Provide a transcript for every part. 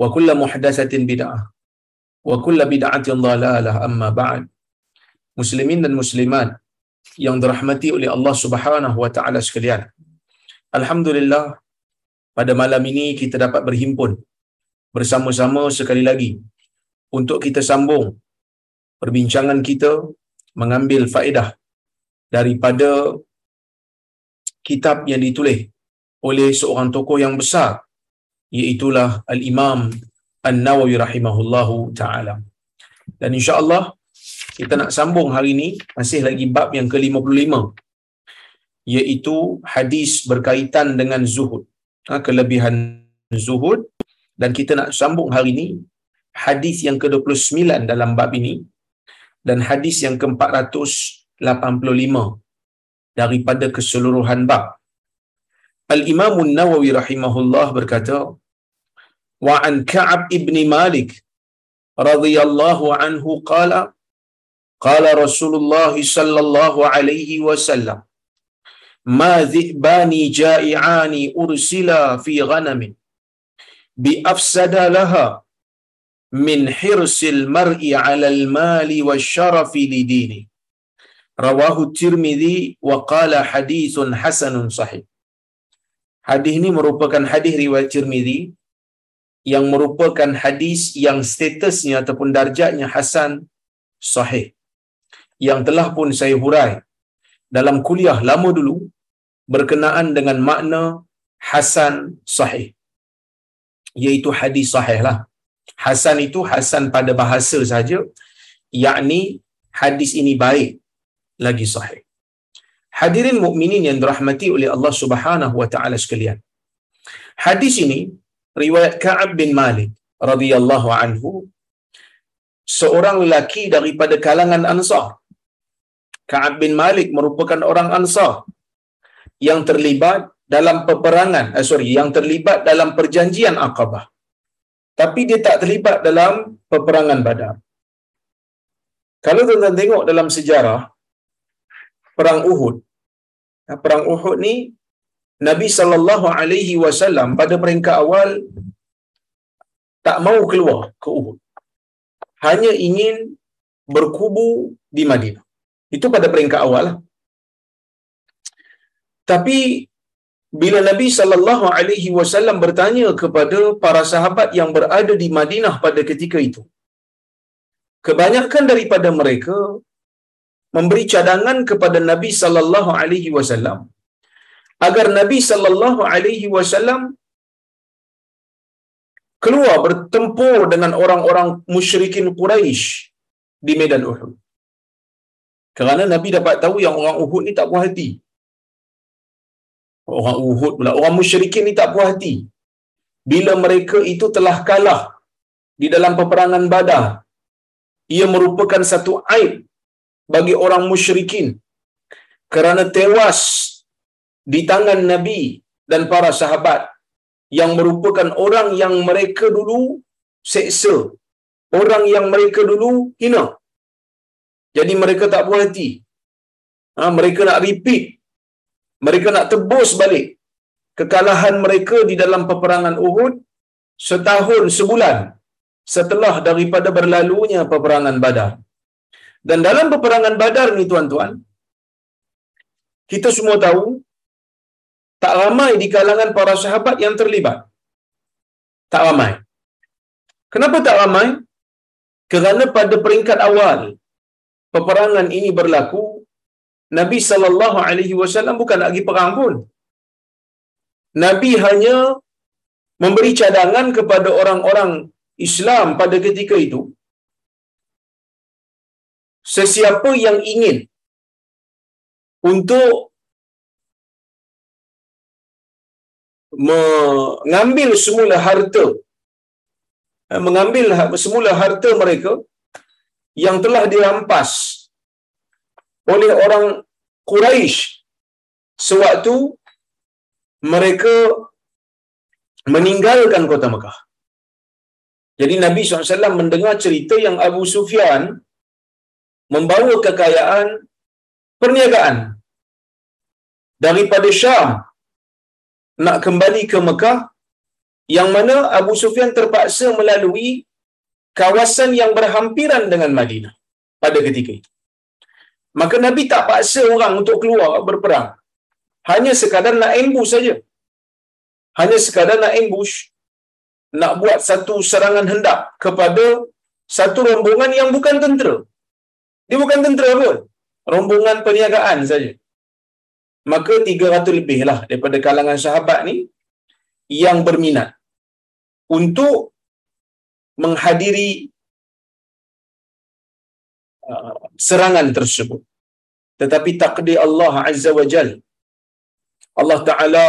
wa kullu muhdatsatin bid'ah. Wa kullu bid'atin dhalalah amma ba'd. Muslimin dan muslimat yang dirahmati oleh Allah Subhanahu wa taala sekalian. Alhamdulillah pada malam ini kita dapat berhimpun bersama-sama sekali lagi untuk kita sambung perbincangan kita mengambil faedah daripada kitab yang ditulis oleh seorang tokoh yang besar iaitulah Al-Imam An-Nawawi rahimahullahu taala. Dan insya-Allah kita nak sambung hari ini masih lagi bab yang ke-55 iaitu hadis berkaitan dengan zuhud. Ha, kelebihan zuhud dan kita nak sambung hari ini hadis yang ke-29 dalam bab ini dan hadis yang ke-485 daripada keseluruhan bab. Al-Imam An-Nawawi rahimahullah berkata, "Wa an Ka'ab ibn Malik radhiyallahu anhu qala qala Rasulullah sallallahu alaihi wasallam ma dhi'bani ja'i'ani ursila fi ghanamin bi afsada laha min hirsil mar'i 'ala al-mali wasyarafi li dini." Rawahu Tirmidzi wa qala hadithun hasanun sahih. Hadis ini merupakan hadis riwayat Tirmizi yang merupakan hadis yang statusnya ataupun darjatnya hasan sahih. Yang telah pun saya hurai dalam kuliah lama dulu berkenaan dengan makna hasan sahih. Iaitu hadis sahih lah. Hasan itu hasan pada bahasa saja, yakni hadis ini baik lagi sahih. Hadirin mukminin yang dirahmati oleh Allah Subhanahu wa taala sekalian. Hadis ini riwayat Ka'ab bin Malik radhiyallahu anhu seorang lelaki daripada kalangan Ansar. Ka'ab bin Malik merupakan orang Ansar yang terlibat dalam peperangan, eh, sorry, yang terlibat dalam perjanjian Aqabah. Tapi dia tak terlibat dalam peperangan Badar. Kalau tuan-tuan tengok dalam sejarah perang Uhud, perang Uhud ni Nabi sallallahu alaihi wasallam pada peringkat awal tak mau keluar ke Uhud. Hanya ingin berkubu di Madinah. Itu pada peringkat awal lah. Tapi bila Nabi sallallahu alaihi wasallam bertanya kepada para sahabat yang berada di Madinah pada ketika itu, kebanyakan daripada mereka memberi cadangan kepada Nabi sallallahu alaihi wasallam agar Nabi sallallahu alaihi wasallam keluar bertempur dengan orang-orang musyrikin Quraisy di medan Uhud. Kerana Nabi dapat tahu yang orang Uhud ni tak puas hati. Orang Uhud pula, orang musyrikin ni tak puas hati. Bila mereka itu telah kalah di dalam peperangan Badar, ia merupakan satu aib bagi orang musyrikin kerana tewas di tangan Nabi dan para sahabat yang merupakan orang yang mereka dulu seksa orang yang mereka dulu hina. Jadi mereka tak puas hati. Ha, mereka nak repeat. Mereka nak tebus balik kekalahan mereka di dalam peperangan Uhud setahun sebulan setelah daripada berlalunya peperangan Badar. Dan dalam peperangan Badar ni tuan-tuan, kita semua tahu tak ramai di kalangan para sahabat yang terlibat. Tak ramai. Kenapa tak ramai? Kerana pada peringkat awal peperangan ini berlaku, Nabi sallallahu alaihi wasallam bukan lagi perang pun. Nabi hanya memberi cadangan kepada orang-orang Islam pada ketika itu sesiapa yang ingin untuk mengambil semula harta eh, mengambil ha-, semula harta mereka yang telah dirampas oleh orang Quraisy sewaktu mereka meninggalkan kota Mekah. Jadi Nabi SAW mendengar cerita yang Abu Sufyan membawa kekayaan perniagaan daripada Syam nak kembali ke Mekah yang mana Abu Sufyan terpaksa melalui kawasan yang berhampiran dengan Madinah pada ketika itu. Maka Nabi tak paksa orang untuk keluar berperang. Hanya sekadar nak ambush saja. Hanya sekadar nak ambush, nak buat satu serangan hendak kepada satu rombongan yang bukan tentera. Dia bukan tentera pun. Rombongan perniagaan saja. Maka 300 lebih lah daripada kalangan sahabat ni yang berminat untuk menghadiri uh, serangan tersebut. Tetapi takdir Allah Azza wa Jal. Allah Ta'ala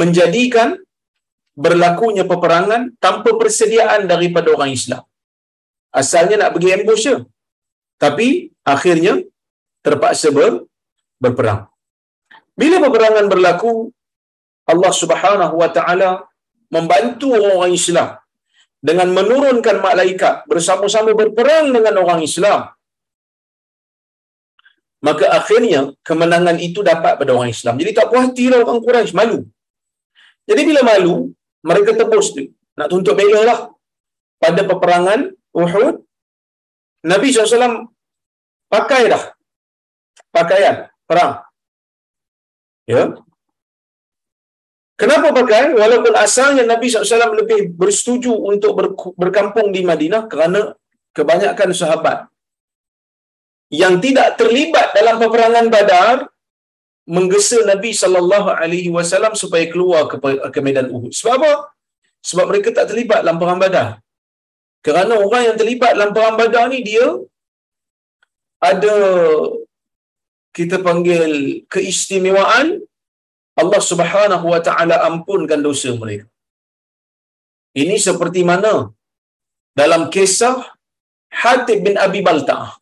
menjadikan berlakunya peperangan tanpa persediaan daripada orang Islam. Asalnya nak pergi ambush je. Tapi akhirnya terpaksa ber, berperang. Bila peperangan berlaku, Allah Subhanahu wa taala membantu orang Islam dengan menurunkan malaikat bersama-sama berperang dengan orang Islam. Maka akhirnya kemenangan itu dapat pada orang Islam. Jadi tak puas hatilah orang Quraisy, malu. Jadi bila malu, mereka tebus tu. Nak tuntut bela lah. Pada peperangan Uhud, Nabi SAW pakai dah pakaian perang. Ya. Kenapa pakai? Walaupun asalnya Nabi SAW lebih bersetuju untuk berkampung di Madinah kerana kebanyakan sahabat yang tidak terlibat dalam peperangan Badar menggesa Nabi sallallahu alaihi wasallam supaya keluar ke, medan Uhud. Sebab apa? Sebab mereka tak terlibat dalam perang Badar. Kerana orang yang terlibat dalam perang Badar ni dia ada kita panggil keistimewaan Allah Subhanahu wa taala ampunkan dosa mereka. Ini seperti mana dalam kisah Hatib bin Abi Balta'ah.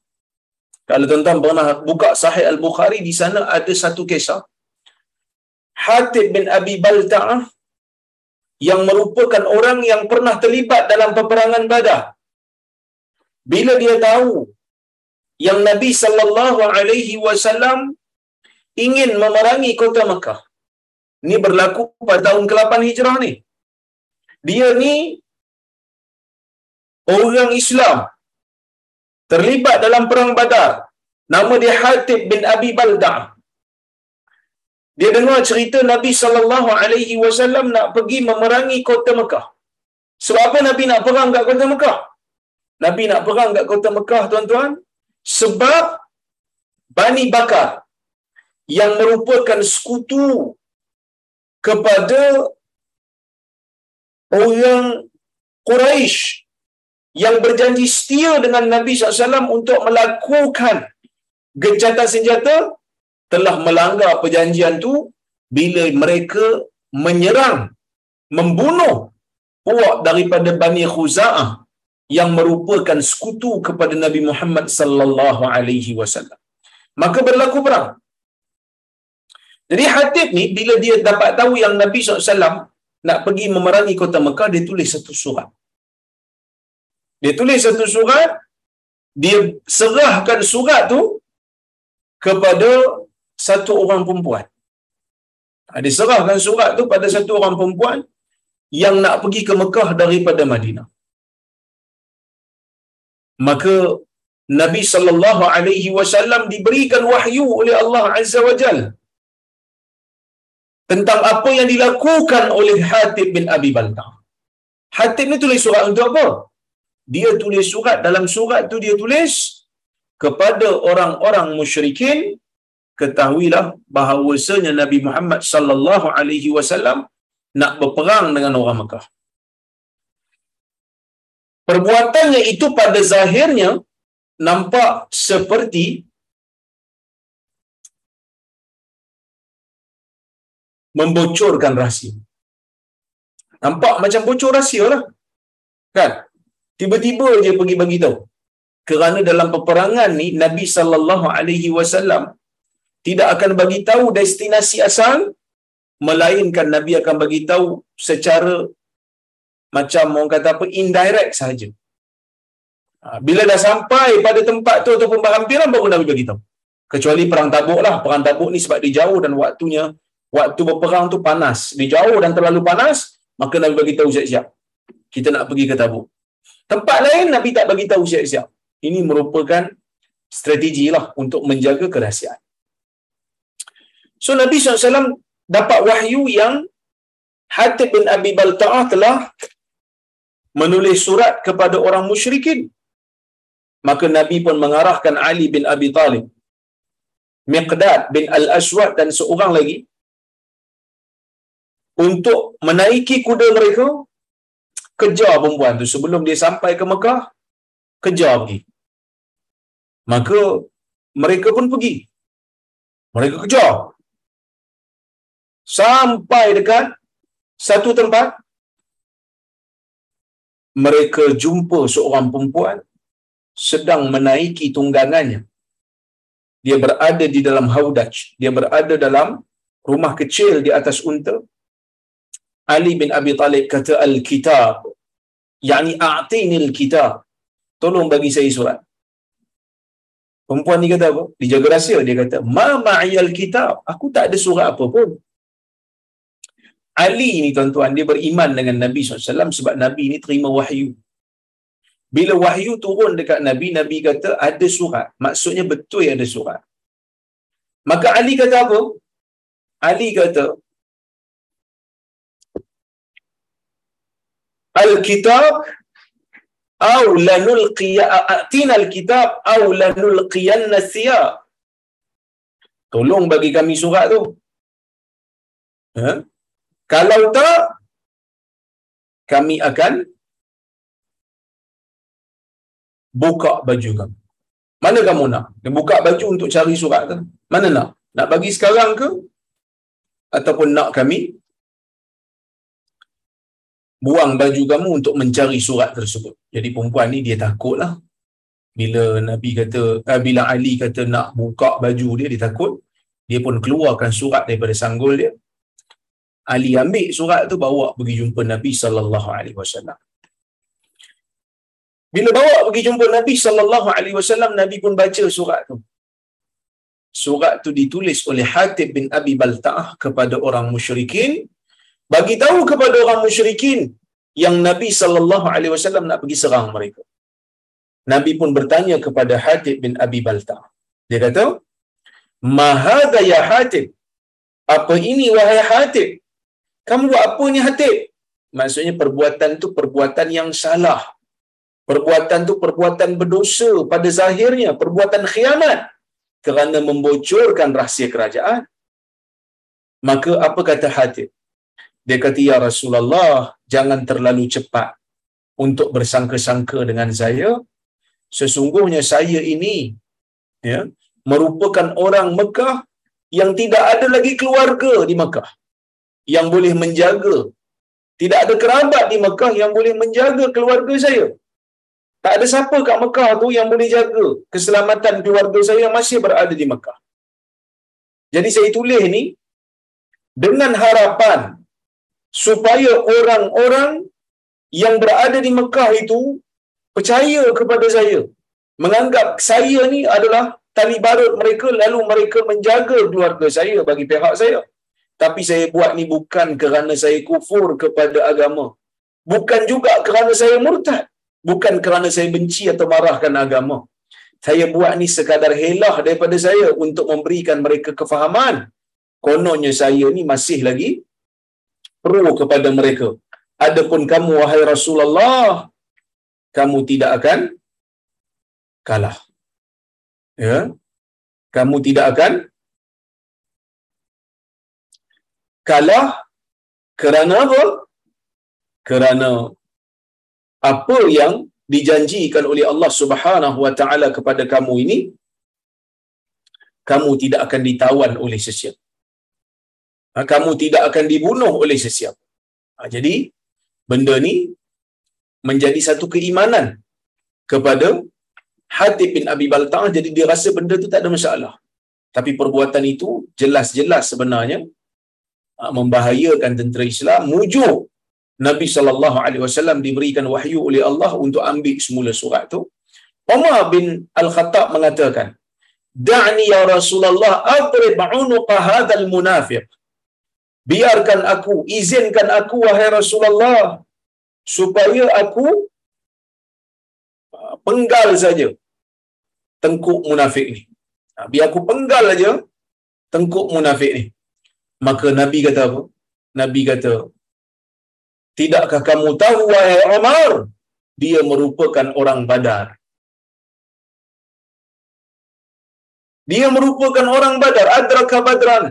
Kalau tuan-tuan pernah buka Sahih Al-Bukhari di sana ada satu kisah Hatib bin Abi Balta'ah yang merupakan orang yang pernah terlibat dalam peperangan Badar. Bila dia tahu yang Nabi sallallahu alaihi wasallam ingin memerangi kota Mekah. Ini berlaku pada tahun ke-8 Hijrah ni. Dia ni orang Islam terlibat dalam perang Badar. Nama dia Hatib bin Abi Baldah. Dia dengar cerita Nabi sallallahu alaihi wasallam nak pergi memerangi kota Mekah. Sebab apa Nabi nak perang kat kota Mekah? Nabi nak perang kat kota Mekah, tuan-tuan, sebab Bani Bakar yang merupakan sekutu kepada orang Quraisy yang berjanji setia dengan Nabi SAW untuk melakukan gencatan senjata telah melanggar perjanjian tu bila mereka menyerang membunuh puak daripada Bani Khuza'ah yang merupakan sekutu kepada Nabi Muhammad sallallahu alaihi wasallam. Maka berlaku perang. Jadi Hatib ni bila dia dapat tahu yang Nabi SAW nak pergi memerangi kota Mekah, dia tulis satu surat. Dia tulis satu surat, dia serahkan surat tu kepada satu orang perempuan. Ha, dia serahkan surat tu pada satu orang perempuan yang nak pergi ke Mekah daripada Madinah. Maka Nabi sallallahu alaihi wasallam diberikan wahyu oleh Allah Azza wa Jalla tentang apa yang dilakukan oleh Hatib bin Abi Balta. Hatib ni tulis surat untuk apa? Dia tulis surat, dalam surat tu dia tulis kepada orang-orang musyrikin ketahuilah bahawasanya Nabi Muhammad sallallahu alaihi wasallam nak berperang dengan orang Mekah. Perbuatannya itu pada zahirnya nampak seperti membocorkan rahsia. Nampak macam bocor rahsia lah. Kan? Tiba-tiba dia pergi bagi tahu. Kerana dalam peperangan ni Nabi sallallahu alaihi wasallam tidak akan bagi tahu destinasi asal melainkan Nabi akan bagi tahu secara macam orang kata apa indirect sahaja. Ha, bila dah sampai pada tempat tu ataupun berhampiran baru Nabi bagi tahu. Kecuali perang tabuk lah. Perang tabuk ni sebab dia jauh dan waktunya waktu berperang tu panas. Dia jauh dan terlalu panas, maka Nabi bagi tahu siap-siap. Kita nak pergi ke tabuk. Tempat lain Nabi tak bagi tahu siap-siap. Ini merupakan strategi lah untuk menjaga kerahsiaan. So Nabi SAW dapat wahyu yang Hatib bin Abi Balta'ah telah menulis surat kepada orang musyrikin. Maka Nabi pun mengarahkan Ali bin Abi Talib, Miqdad bin Al-Aswad dan seorang lagi untuk menaiki kuda mereka kejar perempuan tu. Sebelum dia sampai ke Mekah kejar pergi. Maka mereka pun pergi. Mereka kejar sampai dekat satu tempat mereka jumpa seorang perempuan sedang menaiki tunggangannya. Dia berada di dalam haudaj dia berada dalam rumah kecil di atas unta. Ali bin Abi Talib kata al-kitab. Yakni a'tini al-kitab tolong bagi saya surat. Perempuan ni kata apa? Dia jaga rahsia. Dia kata ma ma'iyal kitab. Aku tak ada surat apa pun Ali ni tuan-tuan dia beriman dengan Nabi SAW sebab Nabi ni terima wahyu bila wahyu turun dekat Nabi Nabi kata ada surat maksudnya betul ada surat maka Ali kata apa? Ali kata Al-kitab aw lanulqi atina al-kitab aw lanulqi Tolong bagi kami surat tu. Ha? Kalau tak kami akan buka baju kamu mana kamu nak dia buka baju untuk cari surat tu mana nak nak bagi sekarang ke ataupun nak kami buang baju kamu untuk mencari surat tersebut. Jadi perempuan ni dia takut lah. Bila Nabi kata, eh, bila Ali kata nak buka baju dia, dia takut. Dia pun keluarkan surat daripada sanggul dia. Ali ambil surat tu bawa pergi jumpa Nabi sallallahu alaihi wasallam. Bila bawa pergi jumpa Nabi sallallahu alaihi wasallam, Nabi pun baca surat tu. Surat tu ditulis oleh Hatib bin Abi Balta'ah kepada orang musyrikin bagi tahu kepada orang musyrikin yang Nabi sallallahu alaihi wasallam nak pergi serang mereka. Nabi pun bertanya kepada Hatib bin Abi Balta. Dia kata, "Ma hadha ya Hatib? Apa ini wahai Hatib? Kamu buat apa ni Hatib?" Maksudnya perbuatan tu perbuatan yang salah. Perbuatan tu perbuatan berdosa pada zahirnya, perbuatan khianat kerana membocorkan rahsia kerajaan. Maka apa kata Hatib? Dia kata, Ya Rasulullah, jangan terlalu cepat untuk bersangka-sangka dengan saya. Sesungguhnya saya ini ya, merupakan orang Mekah yang tidak ada lagi keluarga di Mekah yang boleh menjaga. Tidak ada kerabat di Mekah yang boleh menjaga keluarga saya. Tak ada siapa kat Mekah tu yang boleh jaga keselamatan keluarga saya yang masih berada di Mekah. Jadi saya tulis ni dengan harapan supaya orang-orang yang berada di Mekah itu percaya kepada saya menganggap saya ni adalah tali barut mereka lalu mereka menjaga keluarga saya bagi pihak saya tapi saya buat ni bukan kerana saya kufur kepada agama. Bukan juga kerana saya murtad. Bukan kerana saya benci atau marahkan agama. Saya buat ni sekadar helah daripada saya untuk memberikan mereka kefahaman. Kononnya saya ni masih lagi pro kepada mereka. Adapun kamu wahai Rasulullah kamu tidak akan kalah. Ya? Kamu tidak akan kalah kerana apa? Kerana apa yang dijanjikan oleh Allah Subhanahu wa taala kepada kamu ini kamu tidak akan ditawan oleh sesiapa. Ha, kamu tidak akan dibunuh oleh sesiapa. Ha, jadi benda ni menjadi satu keimanan kepada Hatib bin Abi Balta'ah. Jadi dia rasa benda tu tak ada masalah. Tapi perbuatan itu jelas-jelas sebenarnya membahayakan tentera Islam. Mujur Nabi sallallahu alaihi wasallam diberikan wahyu oleh Allah untuk ambil semula surat tu. Umar bin Al-Khattab mengatakan, "Da'ni ya Rasulullah adrib 'unuqa hadzal munafiq." Biarkan aku, izinkan aku wahai Rasulullah supaya aku ah, penggal saja tengkuk munafik ni. Ha, biar aku penggal aja tengkuk munafik ni. Maka Nabi kata apa? Nabi kata, Tidakkah kamu tahu wahai Umar? Dia merupakan orang badar. Dia merupakan orang badar. Adraka badran.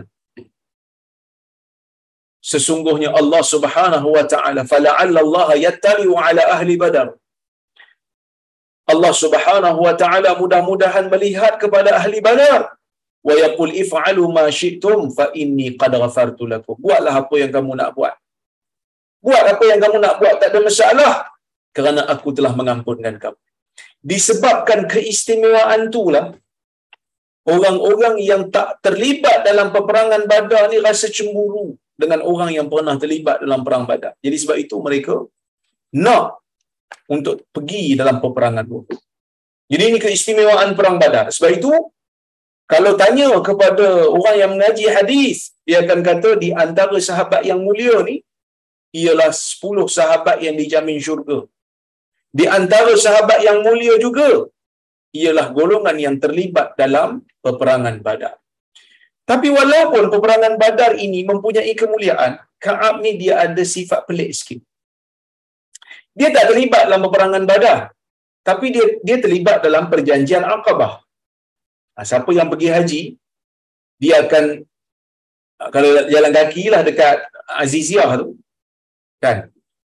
Sesungguhnya Allah subhanahu wa ta'ala fala'alla Allah yattali'u ala ahli badar. Allah Subhanahu wa taala mudah-mudahan melihat kepada ahli Badar wa yaqul if'alu ma syi'tum fa inni qad ghafartu lakum. Buatlah apa yang kamu nak buat. Buat apa yang kamu nak buat tak ada masalah kerana aku telah mengampunkan kamu. Disebabkan keistimewaan itulah orang-orang yang tak terlibat dalam peperangan Badar ni rasa cemburu dengan orang yang pernah terlibat dalam perang Badar. Jadi sebab itu mereka nak untuk pergi dalam peperangan itu. Jadi ini keistimewaan perang Badar. Sebab itu kalau tanya kepada orang yang mengaji hadis, dia akan kata di antara sahabat yang mulia ni ialah 10 sahabat yang dijamin syurga. Di antara sahabat yang mulia juga ialah golongan yang terlibat dalam peperangan Badar. Tapi walaupun peperangan Badar ini mempunyai kemuliaan, Ka'ab ni dia ada sifat pelik sikit dia tak terlibat dalam peperangan badar tapi dia dia terlibat dalam perjanjian Aqabah. Ha, siapa yang pergi haji dia akan ha, kalau jalan kaki lah dekat Aziziyah tu kan?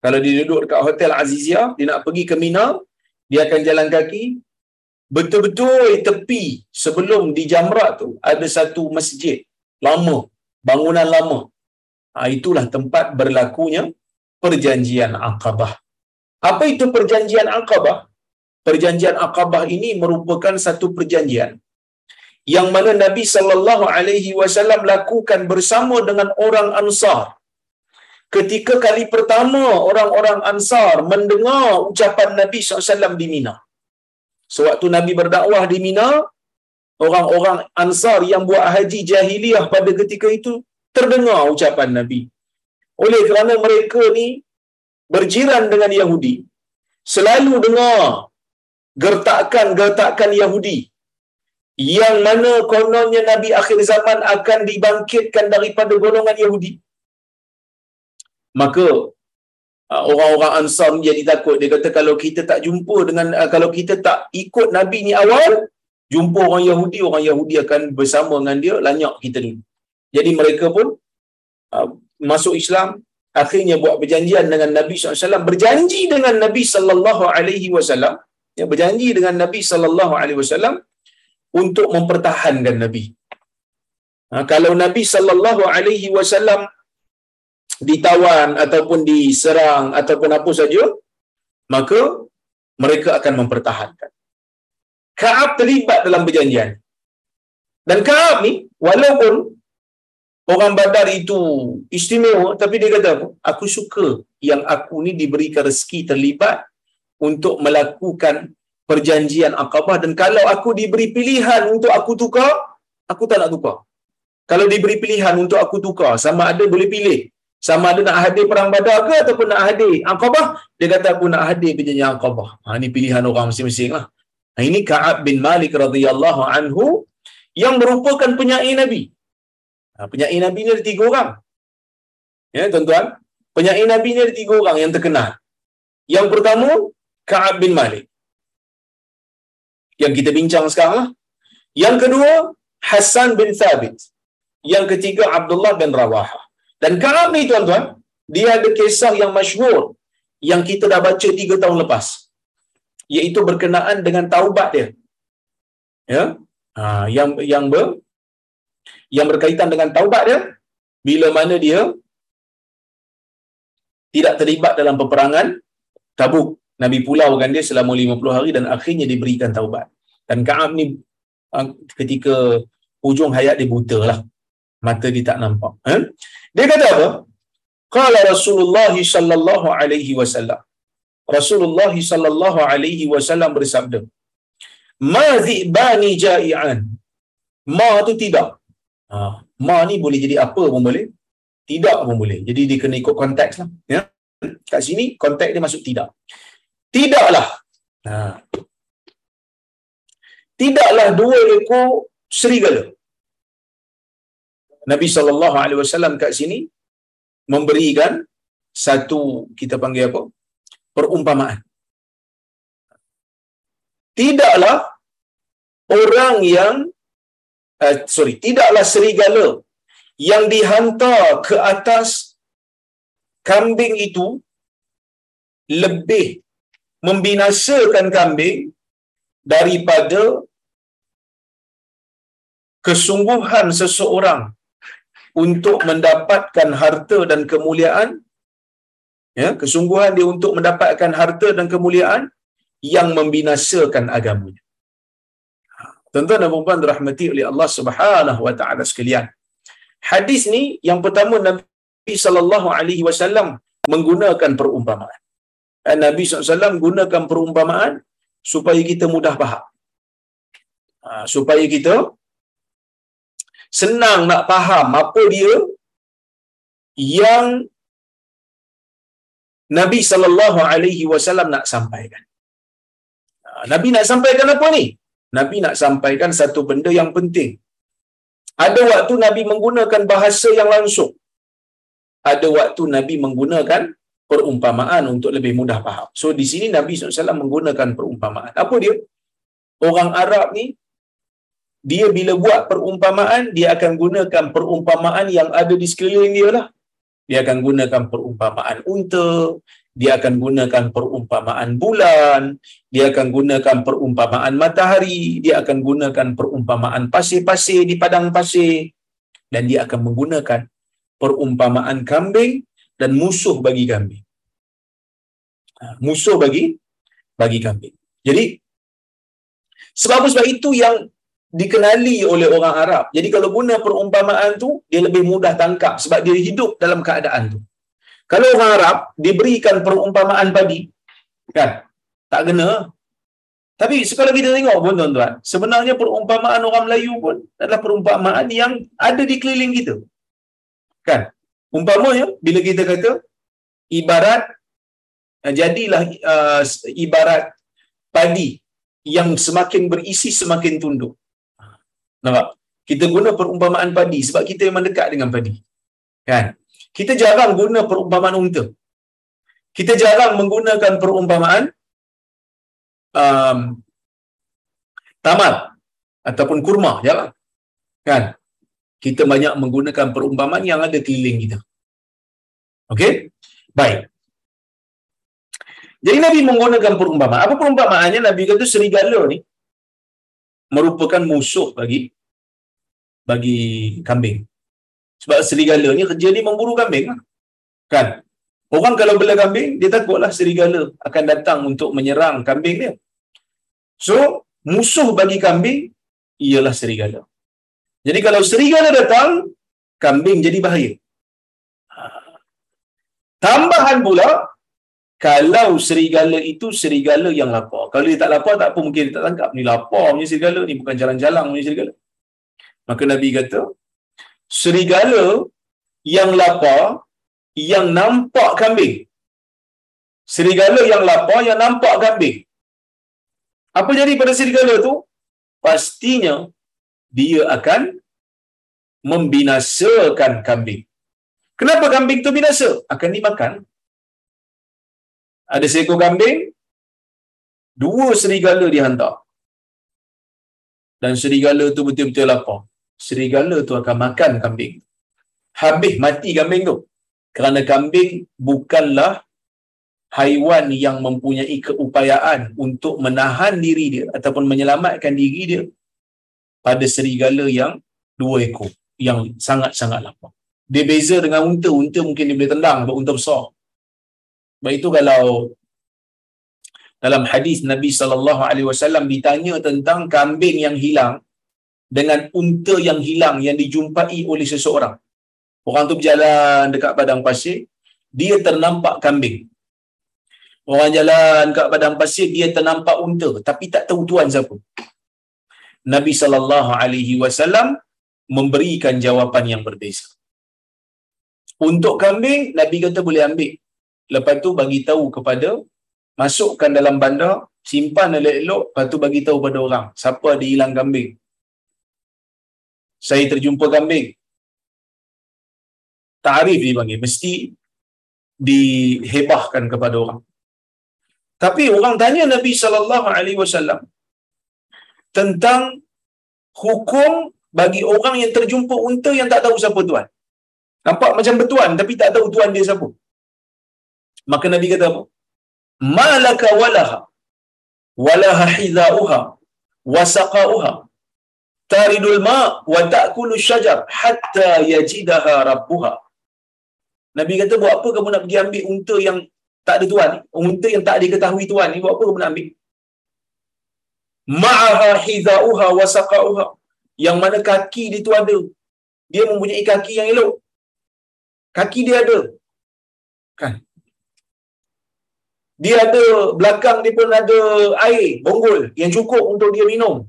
Kalau dia duduk dekat hotel Aziziyah dia nak pergi ke Mina dia akan jalan kaki betul-betul tepi sebelum di Jamrat tu ada satu masjid lama bangunan lama. Ha, itulah tempat berlakunya perjanjian Aqabah. Apa itu perjanjian Aqabah? Perjanjian Aqabah ini merupakan satu perjanjian yang mana Nabi sallallahu alaihi wasallam lakukan bersama dengan orang Ansar. Ketika kali pertama orang-orang Ansar mendengar ucapan Nabi SAW di Mina. Sewaktu Nabi berdakwah di Mina, orang-orang Ansar yang buat haji jahiliyah pada ketika itu terdengar ucapan Nabi. Oleh kerana mereka ni berjiran dengan Yahudi selalu dengar gertakan-gertakan Yahudi yang mana kononnya Nabi akhir zaman akan dibangkitkan daripada golongan Yahudi. Maka uh, orang-orang Ansar jadi takut. Dia kata kalau kita tak jumpa dengan uh, kalau kita tak ikut Nabi ni awal jumpa orang Yahudi orang Yahudi akan bersama dengan dia lanyak kita dulu jadi mereka pun uh, masuk Islam akhirnya buat perjanjian dengan Nabi SAW berjanji dengan Nabi wasallam ya berjanji dengan Nabi wasallam untuk mempertahankan Nabi. Ha, kalau Nabi sallallahu alaihi wasallam ditawan ataupun diserang ataupun apa saja maka mereka akan mempertahankan. Kaab terlibat dalam perjanjian. Dan Kaab ni walaupun orang badar itu istimewa tapi dia kata apa aku suka yang aku ni diberikan rezeki terlibat untuk melakukan perjanjian akabah dan kalau aku diberi pilihan untuk aku tukar, aku tak nak tukar. Kalau diberi pilihan untuk aku tukar, sama ada boleh pilih. Sama ada nak hadir perang badar ke ataupun nak hadir akabah, dia kata aku nak hadir perjanjian akabah. Ha, ini pilihan orang masing-masing lah. Ha, ini Ka'ab bin Malik radhiyallahu anhu yang merupakan penyair Nabi. Ha, penyair Nabi ni ada tiga orang. Ya, tuan-tuan. Penyair Nabi ni ada tiga orang yang terkenal. Yang pertama, Ka'ab bin Malik. Yang kita bincang sekarang lah. Yang kedua, Hassan bin Thabit. Yang ketiga, Abdullah bin Rawaha. Dan Ka'ab ni tuan-tuan, dia ada kisah yang masyhur yang kita dah baca tiga tahun lepas. Iaitu berkenaan dengan taubat dia. Ya, ha, yang yang ber, yang berkaitan dengan taubat dia bila mana dia tidak terlibat dalam peperangan Tabuk. Nabi pulaukan dia selama 50 hari dan akhirnya diberikan taubat. Dan Ka'ab ni ah, ketika hujung hayat dia buta lah. Mata dia tak nampak. Eh? Dia kata apa? Qala Rasulullah sallallahu alaihi wasallam. Rasulullah sallallahu alaihi wasallam bersabda, "Ma bani ja'ian." Ma tu tidak. Ha, ma ni boleh jadi apa pun boleh. Tidak pun boleh. Jadi dia kena ikut konteks lah. Ya? Kat sini konteks dia masuk tidak. Tidaklah. Ha. Tidaklah dua ekor serigala. Nabi sallallahu alaihi wasallam kat sini memberikan satu kita panggil apa? perumpamaan. Tidaklah orang yang uh, sorry, tidaklah serigala yang dihantar ke atas kambing itu lebih membinasakan kambing daripada kesungguhan seseorang untuk mendapatkan harta dan kemuliaan. Ya kesungguhan dia untuk mendapatkan harta dan kemuliaan yang membinasakan agamanya. Tuan-tuan dan puan dirahmati oleh Allah Subhanahu wa taala sekalian. Hadis ni yang pertama Nabi sallallahu alaihi wasallam menggunakan perumpamaan Nabi SAW gunakan perumpamaan supaya kita mudah faham. Ha, supaya kita senang nak faham apa dia yang Nabi sallallahu alaihi wasallam nak sampaikan. Ha, Nabi nak sampaikan apa ni? Nabi nak sampaikan satu benda yang penting. Ada waktu Nabi menggunakan bahasa yang langsung. Ada waktu Nabi menggunakan perumpamaan untuk lebih mudah faham. So di sini Nabi SAW menggunakan perumpamaan. Apa dia? Orang Arab ni dia bila buat perumpamaan dia akan gunakan perumpamaan yang ada di sekeliling dia lah. Dia akan gunakan perumpamaan unta, dia akan gunakan perumpamaan bulan, dia akan gunakan perumpamaan matahari, dia akan gunakan perumpamaan pasir-pasir di padang pasir dan dia akan menggunakan perumpamaan kambing dan musuh bagi kambing. Ha, musuh bagi bagi kambing. Jadi sebab sebab itu yang dikenali oleh orang Arab. Jadi kalau guna perumpamaan tu dia lebih mudah tangkap sebab dia hidup dalam keadaan tu. Kalau orang Arab diberikan perumpamaan padi kan tak kena. Tapi sekarang kita tengok pun tuan-tuan, sebenarnya perumpamaan orang Melayu pun adalah perumpamaan yang ada di keliling kita. Kan? Umpamanya bila kita kata ibarat eh, jadilah uh, ibarat padi yang semakin berisi semakin tunduk. Nampak? Kita guna perumpamaan padi sebab kita memang dekat dengan padi. Kan? Kita jarang guna perumpamaan unta. Kita jarang menggunakan perumpamaan um, tamat ataupun kurma. Jarang. Kan? Kita banyak menggunakan perumpamaan yang ada keliling kita. Okey? Baik. Jadi Nabi menggunakan perumpamaan. Apa perumpamaannya? Nabi kata serigala ni merupakan musuh bagi bagi kambing. Sebab serigala ni kerja dia memburu kambing. Lah. Kan? Orang kalau bela kambing, dia takutlah serigala akan datang untuk menyerang kambing dia. So, musuh bagi kambing ialah serigala. Jadi kalau serigala datang, kambing jadi bahaya. Ha. Tambahan pula, kalau serigala itu serigala yang lapar. Kalau dia tak lapar, tak apa mungkin dia tak tangkap. Ni lapar punya serigala, ni bukan jalan-jalan punya serigala. Maka Nabi kata, serigala yang lapar, yang nampak kambing. Serigala yang lapar, yang nampak kambing. Apa jadi pada serigala tu? Pastinya, dia akan membinasakan kambing. Kenapa kambing tu binasa? Akan dimakan ada seekor kambing, dua serigala dihantar. Dan serigala tu betul-betul lapar. Serigala tu akan makan kambing. Habis mati kambing tu. Kerana kambing bukanlah haiwan yang mempunyai keupayaan untuk menahan diri dia ataupun menyelamatkan diri dia pada serigala yang dua ekor yang sangat-sangat lapar. Dia beza dengan unta. Unta mungkin dia boleh tendang sebab unta besar. Sebab itu kalau dalam hadis Nabi sallallahu alaihi wasallam ditanya tentang kambing yang hilang dengan unta yang hilang yang dijumpai oleh seseorang. Orang tu berjalan dekat padang pasir, dia ternampak kambing. Orang jalan dekat padang pasir, dia ternampak unta tapi tak tahu tuan siapa. Nabi sallallahu alaihi wasallam memberikan jawapan yang berbeza. Untuk kambing, Nabi kata boleh ambil. Lepas tu bagi tahu kepada masukkan dalam bandar simpan elok-elok lepas tu bagi tahu pada orang siapa ada hilang kambing. Saya terjumpa kambing. Tarif dipanggil mesti dihebahkan kepada orang. Tapi orang tanya Nabi sallallahu alaihi wasallam tentang hukum bagi orang yang terjumpa unta yang tak tahu siapa tuan nampak macam bertuan tapi tak tahu tuan dia siapa Maka Nabi kata apa? Malaka walaha walaha hidhauha wasaqauha taridul ma wa ta'kulu syajar hatta yajidaha rabbuha. Nabi kata buat apa kamu nak pergi ambil unta yang tak ada tuan ni? Unta yang tak diketahui tuan ni buat apa kamu nak ambil? Ma'aha hidhauha wasaqauha. Yang mana kaki dia tu ada. Dia mempunyai kaki yang elok. Kaki dia ada. Kan? dia ada belakang dia pun ada air bonggol yang cukup untuk dia minum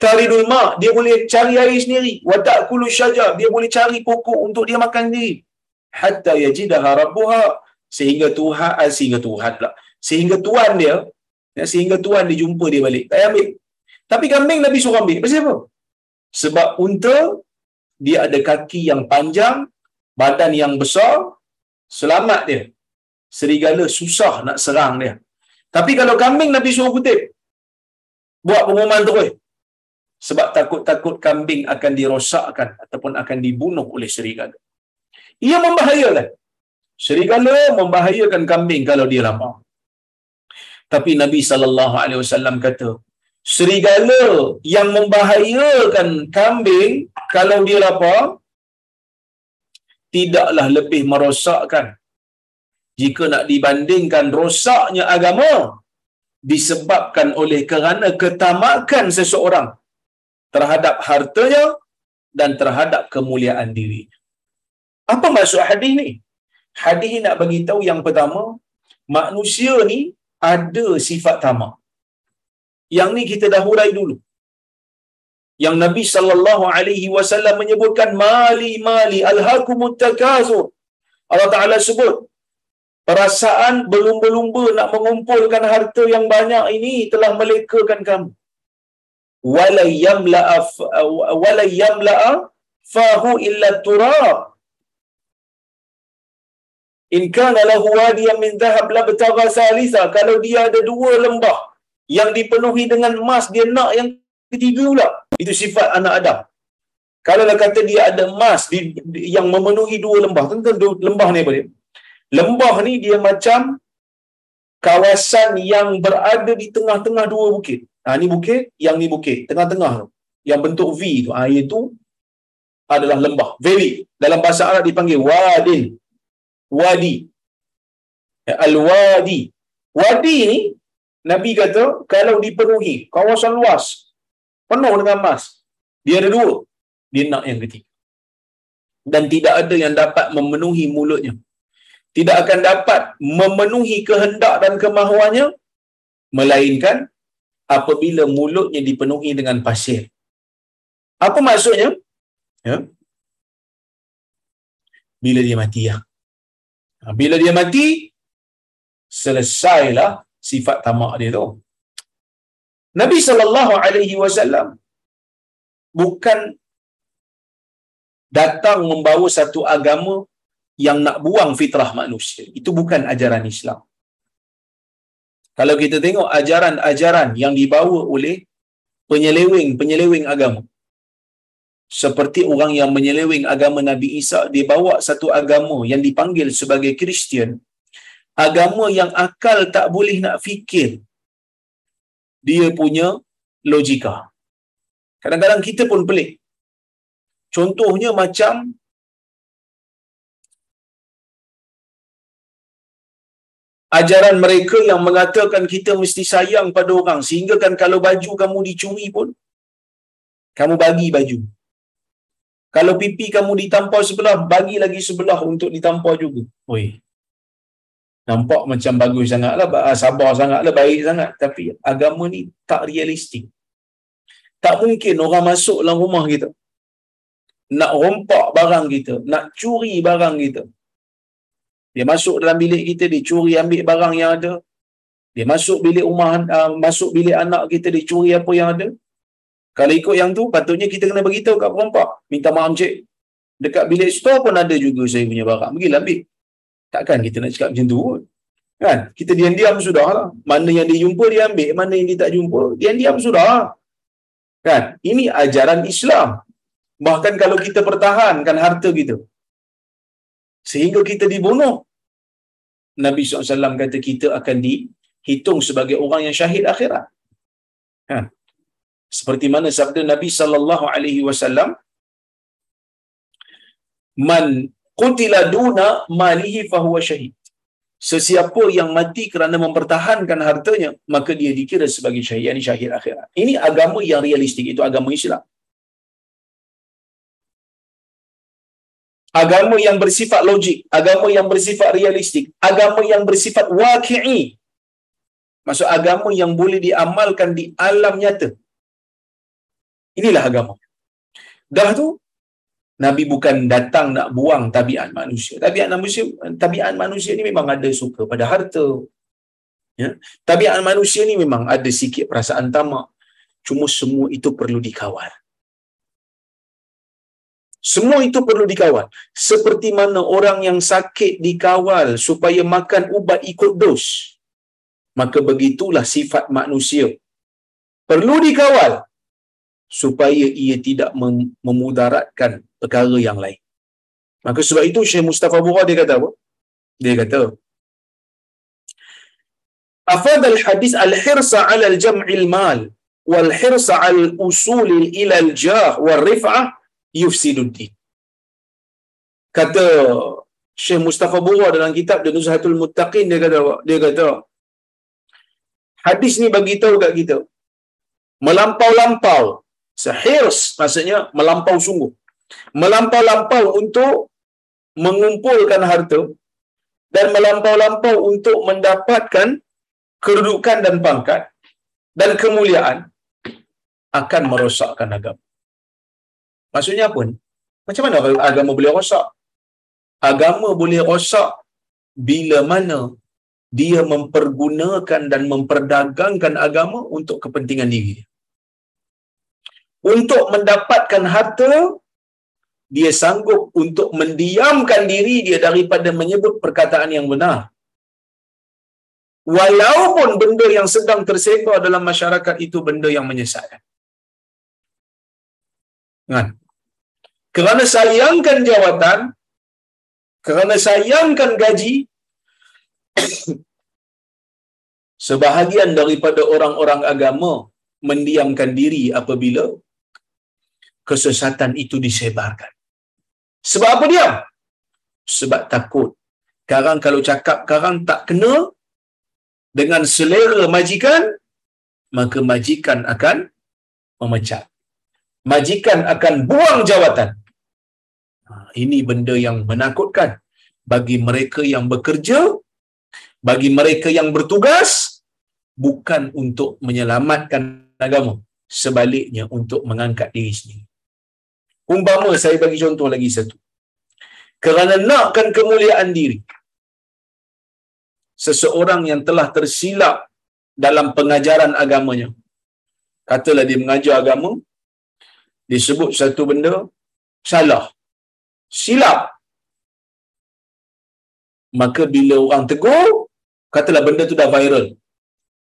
taridul ma dia boleh cari air sendiri wa ta'kulu syajar dia boleh cari pokok untuk dia makan sendiri hatta yajidaha rabbuha sehingga Tuhan ah, sehingga Tuhan pula sehingga tuan dia ya, sehingga tuan dia jumpa dia balik tak ambil tapi kambing Nabi suruh ambil pasal apa sebab unta dia ada kaki yang panjang badan yang besar selamat dia serigala susah nak serang dia. Tapi kalau kambing Nabi suruh kutip. Buat pengumuman terus. Sebab takut-takut kambing akan dirosakkan ataupun akan dibunuh oleh serigala. Ia membahayakan. Serigala membahayakan kambing kalau dia lapar. Tapi Nabi sallallahu alaihi wasallam kata, serigala yang membahayakan kambing kalau dia lapar tidaklah lebih merosakkan jika nak dibandingkan rosaknya agama disebabkan oleh kerana ketamakan seseorang terhadap hartanya dan terhadap kemuliaan diri. Apa maksud hadis ni? Hadis ni nak bagi tahu yang pertama, manusia ni ada sifat tamak. Yang ni kita dah hurai dulu. Yang Nabi sallallahu alaihi wasallam menyebutkan mali mali alhaqumut takazur. Allah Taala sebut perasaan berlumba-lumba nak mengumpulkan harta yang banyak ini telah melekakan kamu wala yamla wala yamla fahu illa turab in kana lahu wadiyan min dhahab la batagha salisa kalau dia ada dua lembah yang dipenuhi dengan emas dia nak yang ketiga pula itu sifat anak adam kalau nak kata dia ada emas di, yang memenuhi dua lembah tentu lembah ni apa dia Lembah ni dia macam kawasan yang berada di tengah-tengah dua bukit. Ha, ni bukit, yang ni bukit. Tengah-tengah tu. Yang bentuk V tu. Ha, itu adalah lembah. Valley. Dalam bahasa Arab dipanggil wadin. Wadi. Al-wadi. Wadi ni, Nabi kata, kalau dipenuhi, kawasan luas, penuh dengan emas, dia ada dua. Dia nak yang ketiga. Dan tidak ada yang dapat memenuhi mulutnya tidak akan dapat memenuhi kehendak dan kemahuannya melainkan apabila mulutnya dipenuhi dengan pasir. Apa maksudnya? Ya. Bila dia mati ya. Bila dia mati selesailah sifat tamak dia tu. Nabi sallallahu alaihi wasallam bukan datang membawa satu agama yang nak buang fitrah manusia. Itu bukan ajaran Islam. Kalau kita tengok ajaran-ajaran yang dibawa oleh penyeleweng-penyeleweng agama. Seperti orang yang menyeleweng agama Nabi Isa, dia bawa satu agama yang dipanggil sebagai Kristian. Agama yang akal tak boleh nak fikir. Dia punya logika. Kadang-kadang kita pun pelik. Contohnya macam ajaran mereka yang mengatakan kita mesti sayang pada orang sehingga kan kalau baju kamu dicuri pun kamu bagi baju. Kalau pipi kamu ditampar sebelah, bagi lagi sebelah untuk ditampar juga. Oi. Nampak macam bagus sangatlah, sabar sangatlah, baik sangat. Tapi agama ni tak realistik. Tak mungkin orang masuk dalam rumah kita. Nak rompak barang kita. Nak curi barang kita. Dia masuk dalam bilik kita, dia curi ambil barang yang ada. Dia masuk bilik rumah, uh, masuk bilik anak kita, dia curi apa yang ada. Kalau ikut yang tu, patutnya kita kena beritahu kat perompak. Minta maaf cik. Dekat bilik store pun ada juga saya punya barang. Pergilah ambil. Takkan kita nak cakap macam tu pun. Kan? Kita diam-diam sudah lah. Mana yang dia jumpa, dia ambil. Mana yang dia tak jumpa, diam-diam sudah lah. Kan? Ini ajaran Islam. Bahkan kalau kita pertahankan harta kita, sehingga kita dibunuh, Nabi SAW kata kita akan dihitung sebagai orang yang syahid akhirat. Kan? Seperti mana sabda Nabi sallallahu alaihi wasallam, "Man qutila duna malihi fahuwa syahid." Sesiapa yang mati kerana mempertahankan hartanya, maka dia dikira sebagai syahid, yakni syahid akhirat. Ini agama yang realistik, itu agama Islam. Agama yang bersifat logik, agama yang bersifat realistik, agama yang bersifat waqi'i. Maksud agama yang boleh diamalkan di alam nyata. Inilah agama. Dah tu Nabi bukan datang nak buang tabiat manusia. Tabiat manusia, tabiat manusia ni memang ada suka pada harta. Ya. Tabiat manusia ni memang ada sikit perasaan tamak. Cuma semua itu perlu dikawal. Semua itu perlu dikawal. Seperti mana orang yang sakit dikawal supaya makan ubat ikut dos. Maka begitulah sifat manusia. Perlu dikawal supaya ia tidak memudaratkan perkara yang lain. Maka sebab itu Syekh Mustafa Bura dia kata apa? Dia kata Afad al-hadis al-hirsa ala al-jam'il mal wal hirsa al-usul ila al-jah wal rif'ah yufsiduddin. Kata Syekh Mustafa Bura dalam kitab The Nuzhatul Muttaqin dia kata dia kata hadis ni bagi tahu kat kita melampau-lampau Sehirs maksudnya melampau sungguh. Melampau-lampau untuk mengumpulkan harta dan melampau-lampau untuk mendapatkan kedudukan dan pangkat dan kemuliaan akan merosakkan agama. Maksudnya apa ni? Macam mana agama boleh rosak? Agama boleh rosak bila mana dia mempergunakan dan memperdagangkan agama untuk kepentingan diri untuk mendapatkan harta dia sanggup untuk mendiamkan diri dia daripada menyebut perkataan yang benar. Walaupun benda yang sedang tersebar dalam masyarakat itu benda yang menyesatkan. Kan? Kerana sayangkan jawatan kerana sayangkan gaji sebahagian daripada orang-orang agama mendiamkan diri apabila kesesatan itu disebarkan. Sebab apa dia? Sebab takut. Karang kalau cakap karang tak kena dengan selera majikan, maka majikan akan memecat. Majikan akan buang jawatan. Ha, ini benda yang menakutkan. bagi mereka yang bekerja, bagi mereka yang bertugas, bukan untuk menyelamatkan agama. Sebaliknya untuk mengangkat diri sendiri. Umpama saya bagi contoh lagi satu. Kerana nakkan kemuliaan diri. Seseorang yang telah tersilap dalam pengajaran agamanya. Katalah dia mengajar agama, disebut satu benda, salah. Silap. Maka bila orang tegur, katalah benda tu dah viral.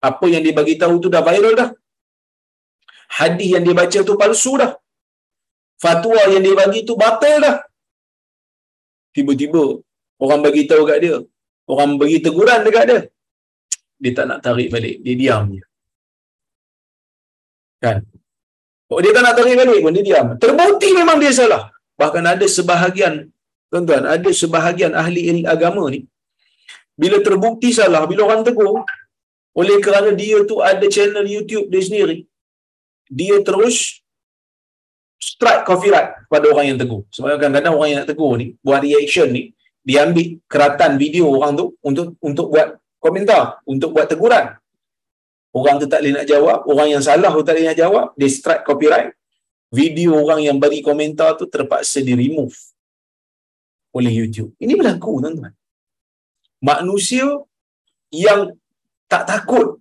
Apa yang dia bagi tahu tu dah viral dah. Hadis yang dia baca tu palsu dah. Fatwa yang dia bagi tu batal dah. Tiba-tiba orang bagi tahu kat dia, orang bagi teguran dekat dia. Dia tak nak tarik balik, dia diam je. Kan? Oh, dia tak nak tarik balik pun, dia diam. Terbukti memang dia salah. Bahkan ada sebahagian, tuan-tuan, ada sebahagian ahli agama ni, bila terbukti salah, bila orang tegur, oleh kerana dia tu ada channel YouTube dia sendiri, dia terus strike copyright pada orang yang tegur. Sebab kadang-kadang orang yang nak tegur ni, buat reaction ni, dia ambil keratan video orang tu untuk untuk buat komentar, untuk buat teguran. Orang tu tak boleh nak jawab, orang yang salah tu tak boleh nak jawab, dia strike copyright. Video orang yang bagi komentar tu terpaksa di remove oleh YouTube. Ini berlaku tuan-tuan. Manusia yang tak takut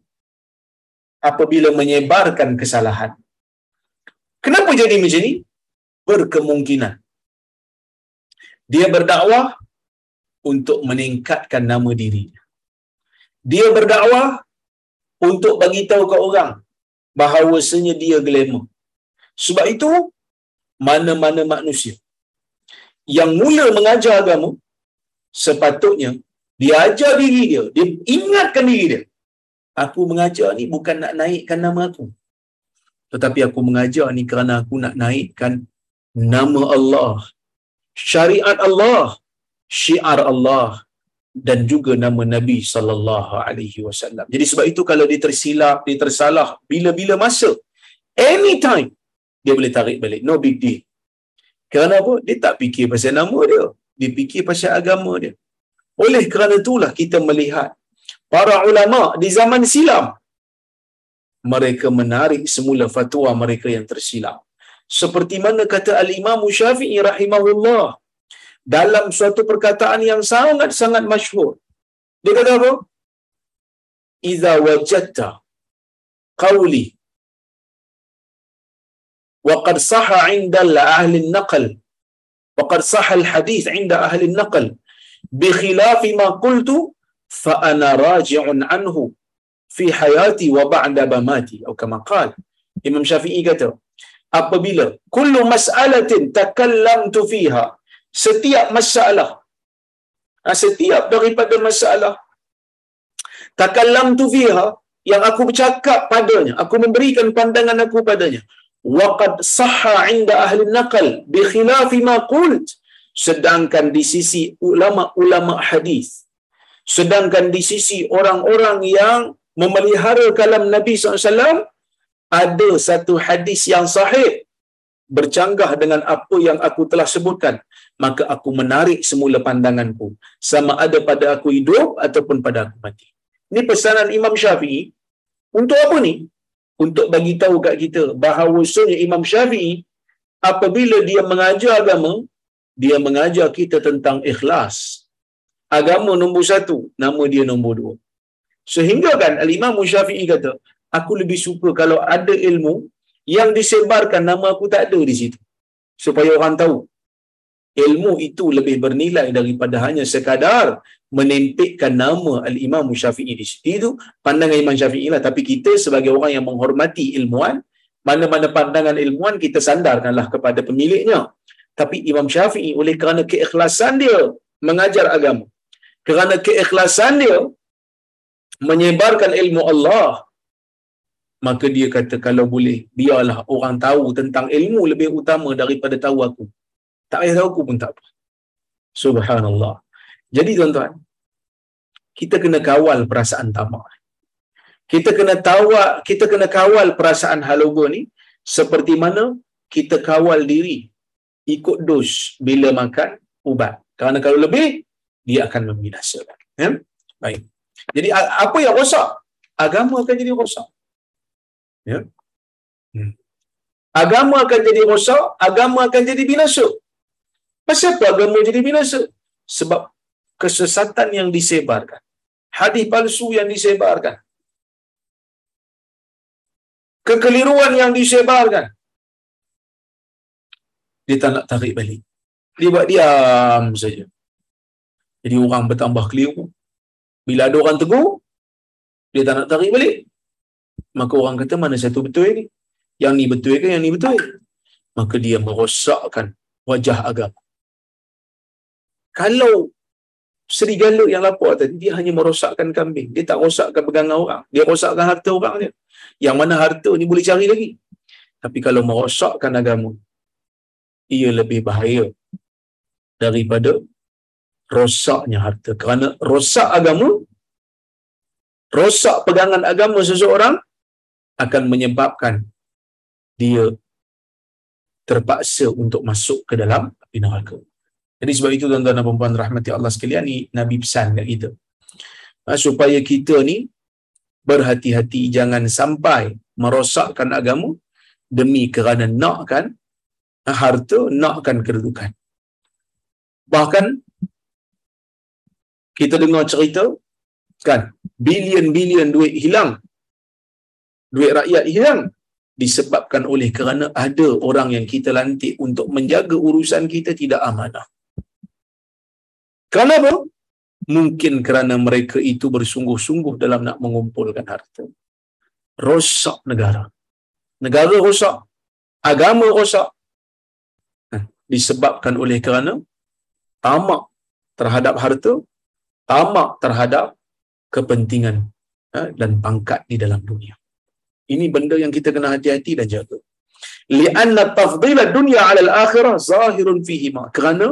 apabila menyebarkan kesalahan. Kenapa jadi macam ni? Berkemungkinan. Dia berdakwah untuk meningkatkan nama diri. Dia berdakwah untuk bagi tahu ke orang bahawasanya dia glamour. Sebab itu mana-mana manusia yang mula mengajar agama sepatutnya dia ajar diri dia, dia ingatkan diri dia. Aku mengajar ni bukan nak naikkan nama aku. Tetapi aku mengajar ni kerana aku nak naikkan nama Allah, syariat Allah, syiar Allah dan juga nama Nabi sallallahu alaihi wasallam. Jadi sebab itu kalau dia tersilap, dia tersalah bila-bila masa, anytime dia boleh tarik balik. No big deal. Kerana apa? Dia tak fikir pasal nama dia. Dia fikir pasal agama dia. Oleh kerana itulah kita melihat para ulama di zaman silam mereka menarik semula fatwa mereka yang tersilap. Seperti mana kata Al-Imam Syafi'i rahimahullah dalam suatu perkataan yang sangat-sangat masyhur. Dia kata apa? Iza wajadta qawli wa qad sahha 'inda ahli an-naql wa qad sahha al-hadith 'inda ahli an-naql bi khilaf ma qultu fa ana raji'un anhu fi hayati wa ba'da mamati. Atau kama qala Imam Syafi'i kata apabila kullu mas'alatin takallamtu fiha setiap masalah ha, setiap daripada masalah takallamtu fiha yang aku bercakap padanya aku memberikan pandangan aku padanya waqad sahha 'inda ahli naqal bi khilafi ma qult sedangkan di sisi ulama-ulama hadis sedangkan di sisi orang-orang yang memelihara kalam Nabi SAW ada satu hadis yang sahih bercanggah dengan apa yang aku telah sebutkan. Maka aku menarik semula pandanganku. Sama ada pada aku hidup ataupun pada aku mati. Ini pesanan Imam Syafi'i. Untuk apa ni? Untuk bagi tahu kat kita bahawa Imam Syafi'i apabila dia mengajar agama dia mengajar kita tentang ikhlas. Agama nombor satu nama dia nombor dua Sehingga kan Al-Imam Syafi'i kata, aku lebih suka kalau ada ilmu yang disebarkan nama aku tak ada di situ. Supaya orang tahu. Ilmu itu lebih bernilai daripada hanya sekadar menempikkan nama Al-Imam Syafi'i di situ. Itu pandangan Imam Syafi'i lah. Tapi kita sebagai orang yang menghormati ilmuan, mana-mana pandangan ilmuan kita sandarkanlah kepada pemiliknya. Tapi Imam Syafi'i oleh kerana keikhlasan dia mengajar agama. Kerana keikhlasan dia menyebarkan ilmu Allah maka dia kata kalau boleh biarlah orang tahu tentang ilmu lebih utama daripada tahu aku tak payah tahu aku pun tak apa subhanallah jadi tuan-tuan kita kena kawal perasaan tamak kita kena tawak kita kena kawal perasaan halogo ni seperti mana kita kawal diri ikut dos bila makan ubat kerana kalau lebih dia akan membinasakan. Ya? Baik. Jadi apa yang rosak? Agama akan jadi rosak. Ya. Hmm. Agama akan jadi rosak, agama akan jadi binasa. Pasal apa agama jadi binasa? Sebab kesesatan yang disebarkan. Hadis palsu yang disebarkan. Kekeliruan yang disebarkan. Dia tak nak tarik balik. Dia buat diam saja. Jadi orang bertambah keliru. Bila ada orang tegur, dia tak nak tarik balik. Maka orang kata mana satu betul ini? Yang ni betul ke yang ni betul? Maka dia merosakkan wajah agama. Kalau serigala yang lapor tadi, dia hanya merosakkan kambing. Dia tak rosakkan pegangan orang. Dia rosakkan harta orang dia. Yang mana harta ni boleh cari lagi. Tapi kalau merosakkan agama, ia lebih bahaya daripada rosaknya harta. Kerana rosak agama, rosak pegangan agama seseorang akan menyebabkan dia terpaksa untuk masuk ke dalam api neraka. Jadi sebab itu tuan-tuan dan puan rahmati Allah sekalian ni Nabi pesan kat kita. Ha, supaya kita ni berhati-hati jangan sampai merosakkan agama demi kerana nakkan harta, nakkan kedudukan. Bahkan kita dengar cerita kan bilion-bilion duit hilang. Duit rakyat hilang disebabkan oleh kerana ada orang yang kita lantik untuk menjaga urusan kita tidak amanah. Kenapa? Mungkin kerana mereka itu bersungguh-sungguh dalam nak mengumpulkan harta. Rosak negara. Negara rosak. Agama rosak. Ha, disebabkan oleh kerana tamak terhadap harta, tamak terhadap kepentingan ha, dan pangkat di dalam dunia. Ini benda yang kita kena hati-hati dan jaga. Lianna tafdila dunia ala al-akhirah zahirun fihi ma. Kerana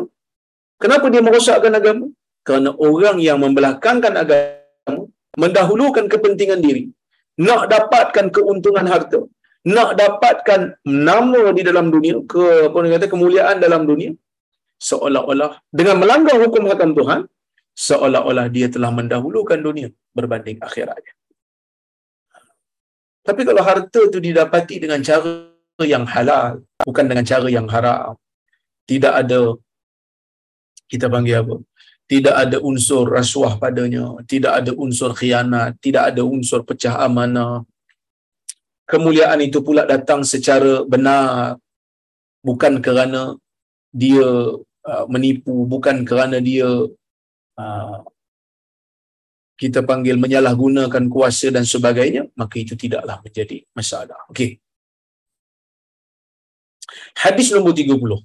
Kenapa dia merosakkan agama? Kerana orang yang membelakangkan agama mendahulukan kepentingan diri, nak dapatkan keuntungan harta, nak dapatkan nama di dalam dunia, ke apa kata kemuliaan dalam dunia, seolah-olah dengan melanggar hukum hakam Tuhan, seolah-olah dia telah mendahulukan dunia berbanding akhiratnya. Tapi kalau harta itu didapati dengan cara yang halal, bukan dengan cara yang haram, tidak ada kita panggil apa? Tidak ada unsur rasuah padanya, tidak ada unsur khianat, tidak ada unsur pecah amanah. Kemuliaan itu pula datang secara benar, bukan kerana dia uh, menipu, bukan kerana dia Ah. kita panggil menyalahgunakan kuasa dan sebagainya maka itu tidaklah menjadi masalah. Okey. Hadis nombor 30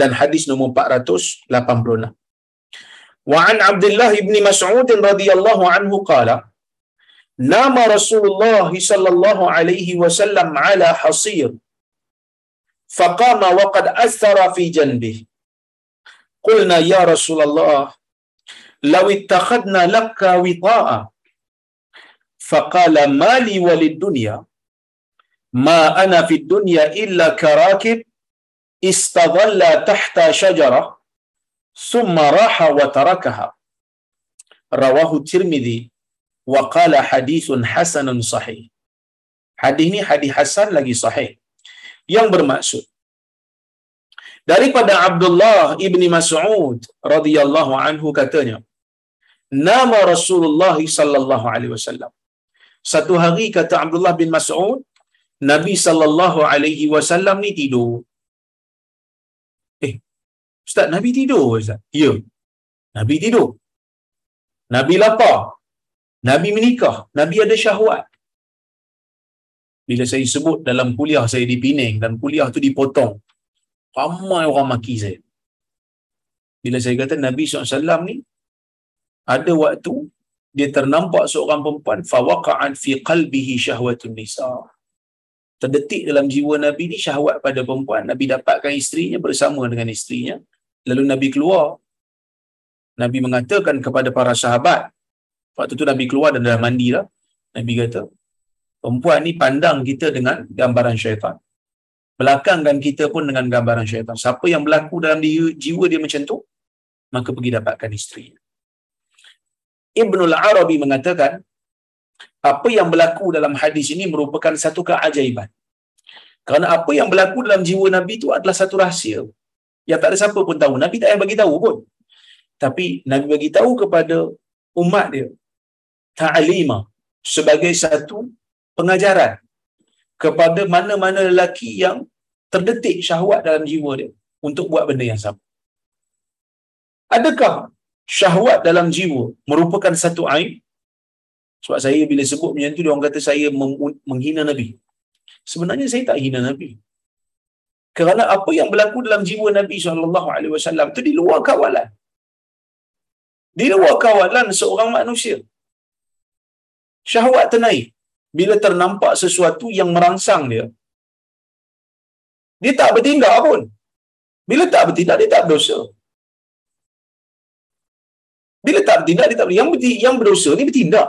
dan hadis nombor 486 wa an abdullah ibn mas'ud radhiyallahu anhu qala nama rasulullah sallallahu alaihi wasallam ala hasir. Faqama wa qad athara fi janbihi. قلنا يا رسول الله لو اتخذنا لك وطاء فقال ما لي وللدنيا ما أنا في الدنيا إلا كراكب استظل تحت شجرة ثم راح وتركها. رواه الترمذي وقال حديث حسن صحيح. hadis ini hadis hasan lagi yang bermaksud daripada Abdullah ibni Mas'ud radhiyallahu anhu katanya nama Rasulullah sallallahu alaihi wasallam satu hari kata Abdullah bin Mas'ud Nabi sallallahu alaihi wasallam ni tidur Ustaz, Nabi tidur Ustaz. Ya. Nabi tidur. Nabi lapar. Nabi menikah. Nabi ada syahwat. Bila saya sebut dalam kuliah saya di Penang dan kuliah tu dipotong. Ramai orang maki saya. Bila saya kata Nabi SAW ni ada waktu dia ternampak seorang perempuan fawaqa'an fi qalbihi syahwatun nisa terdetik dalam jiwa Nabi ni syahwat pada perempuan Nabi dapatkan isterinya bersama dengan isterinya Lalu Nabi keluar. Nabi mengatakan kepada para sahabat. Waktu tu Nabi keluar dan dah mandi lah. Nabi kata, perempuan ni pandang kita dengan gambaran syaitan. Belakangkan kita pun dengan gambaran syaitan. Siapa yang berlaku dalam jiwa dia macam tu, maka pergi dapatkan isteri. Ibnul Arabi mengatakan apa yang berlaku dalam hadis ini merupakan satu keajaiban. Kerana apa yang berlaku dalam jiwa Nabi itu adalah satu rahsia yang tak ada siapa pun tahu. Nabi tak payah bagi tahu pun. Tapi Nabi bagi tahu kepada umat dia ta'lima sebagai satu pengajaran kepada mana-mana lelaki yang terdetik syahwat dalam jiwa dia untuk buat benda yang sama. Adakah syahwat dalam jiwa merupakan satu aib? Sebab saya bila sebut macam tu, dia orang kata saya menghina Nabi. Sebenarnya saya tak hina Nabi. Kerana apa yang berlaku dalam jiwa Nabi SAW itu di luar kawalan. Di luar kawalan seorang manusia. Syahwat ternaik. Bila ternampak sesuatu yang merangsang dia. Dia tak bertindak pun. Bila tak bertindak, dia tak berdosa. Bila tak bertindak, dia tak. Yang, yang berdosa ni bertindak.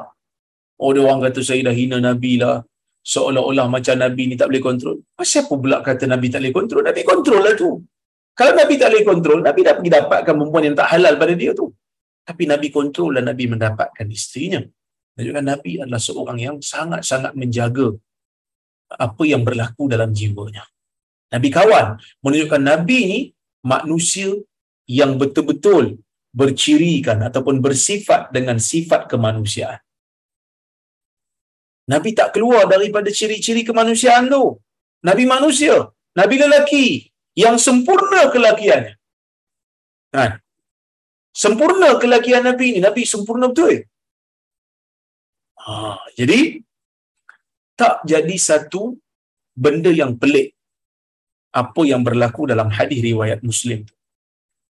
Oh, dia orang kata saya dah hina Nabi lah. Seolah-olah macam Nabi ni tak boleh kontrol. Siapa pula kata Nabi tak boleh kontrol? Nabi kontrol lah tu. Kalau Nabi tak boleh kontrol, Nabi dah pergi dapatkan perempuan yang tak halal pada dia tu. Tapi Nabi kontrol dan Nabi mendapatkan isterinya. Menunjukkan Nabi adalah seorang yang sangat-sangat menjaga apa yang berlaku dalam jiwanya. Nabi kawan menunjukkan Nabi ni manusia yang betul-betul bercirikan ataupun bersifat dengan sifat kemanusiaan. Nabi tak keluar daripada ciri-ciri kemanusiaan tu. Nabi manusia, Nabi lelaki yang sempurna kelakiannya. Kan? Sempurna kelakian Nabi ni, Nabi sempurna betul. Ha, jadi tak jadi satu benda yang pelik apa yang berlaku dalam hadis riwayat Muslim tu.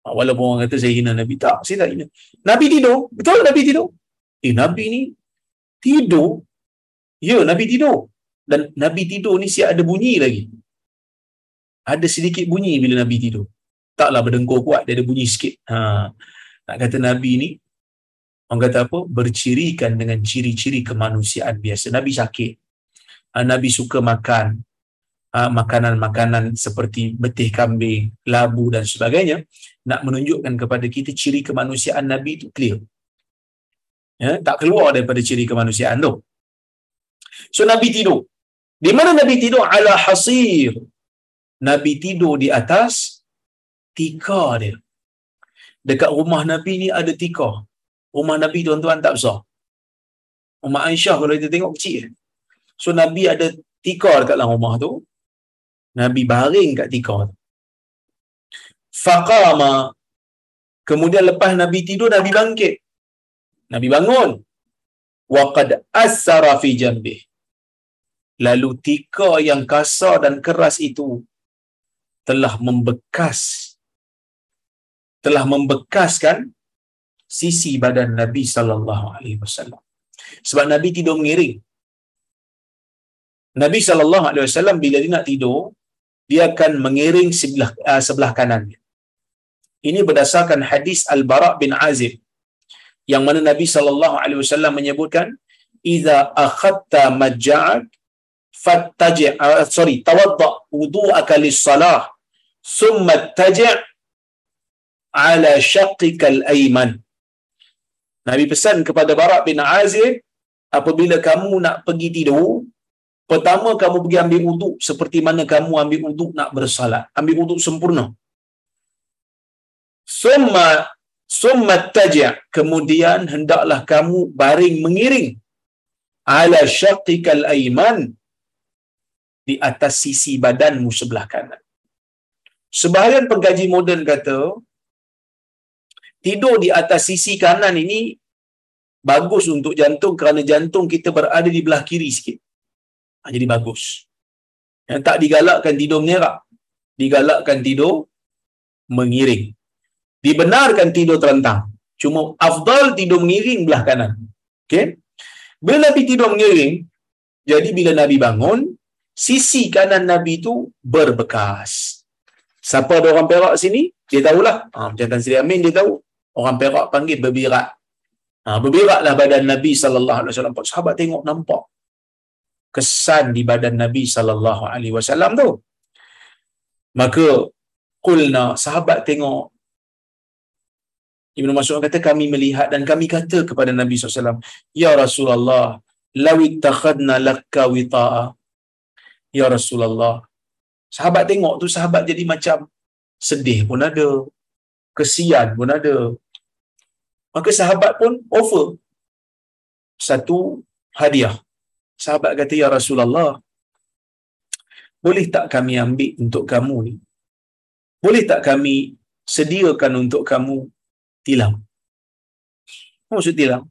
Ha, walaupun orang kata saya hina Nabi, tak, saya tak hina. Nabi tidur, betul Nabi tidur? Eh, Nabi ni tidur Ya, Nabi tidur. Dan Nabi tidur ni siap ada bunyi lagi. Ada sedikit bunyi bila Nabi tidur. Taklah berdengkur kuat, dia ada bunyi sikit. Ha. Nak kata Nabi ni, orang kata apa? Bercirikan dengan ciri-ciri kemanusiaan biasa. Nabi sakit. Ha, Nabi suka makan ha, makanan-makanan seperti betih kambing, labu dan sebagainya. Nak menunjukkan kepada kita ciri kemanusiaan Nabi itu clear. Ya, tak keluar daripada ciri kemanusiaan tu. So Nabi tidur. Di mana Nabi tidur? Ala hasir. Nabi tidur di atas tika dia. Dekat rumah Nabi ni ada tika. Rumah Nabi tuan-tuan tak besar. Rumah Aisyah kalau kita tengok kecil. So Nabi ada tika dekat dalam rumah tu. Nabi baring kat tika tu. Faqama. Kemudian lepas Nabi tidur, Nabi bangkit. Nabi bangun. Waqad asara fi jambih lalu tika yang kasar dan keras itu telah membekas telah membekaskan sisi badan Nabi sallallahu alaihi wasallam. Sebab Nabi tidur mengiring. Nabi sallallahu alaihi wasallam bila dia nak tidur dia akan mengiring sebelah uh, sebelah kanannya ini berdasarkan hadis Al-Bara bin Azib yang mana Nabi sallallahu alaihi wasallam menyebutkan idza akhadta majja'ak fattaji uh, sorry tawadda wudu'aka lis-salah thumma taji' ala shaqqika al-ayman Nabi pesan kepada Barak bin Azib apabila kamu nak pergi tidur pertama kamu pergi ambil wuduk seperti mana kamu ambil wuduk nak bersalat ambil wuduk sempurna. Summa summa taji' kemudian hendaklah kamu baring mengiring. Ala syaqqikal ayman di atas sisi badanmu sebelah kanan. Sebahagian pengkaji moden kata, tidur di atas sisi kanan ini bagus untuk jantung kerana jantung kita berada di belah kiri sikit. Ha, jadi bagus. Yang tak digalakkan tidur menyerak. Digalakkan tidur mengiring. Dibenarkan tidur terentang. Cuma afdal tidur mengiring belah kanan. Okay? Bila Nabi tidur mengiring, jadi bila Nabi bangun, sisi kanan Nabi itu berbekas. Siapa ada orang Perak sini, dia tahulah. Ha, macam Tan Sri Amin, dia tahu. Orang Perak panggil berbirak. Ha, berbiraklah badan Nabi sallallahu alaihi wasallam. Sahabat tengok nampak kesan di badan Nabi sallallahu alaihi wasallam tu. Maka kulna sahabat tengok Ibnu Mas'ud kata kami melihat dan kami kata kepada Nabi SAW, Ya Rasulullah, lawi takhadna lakka wita'a. Ya Rasulullah. Sahabat tengok tu sahabat jadi macam sedih pun ada. Kesian pun ada. Maka sahabat pun offer satu hadiah. Sahabat kata, Ya Rasulullah, boleh tak kami ambil untuk kamu ni? Boleh tak kami sediakan untuk kamu tilam? Maksud tilam?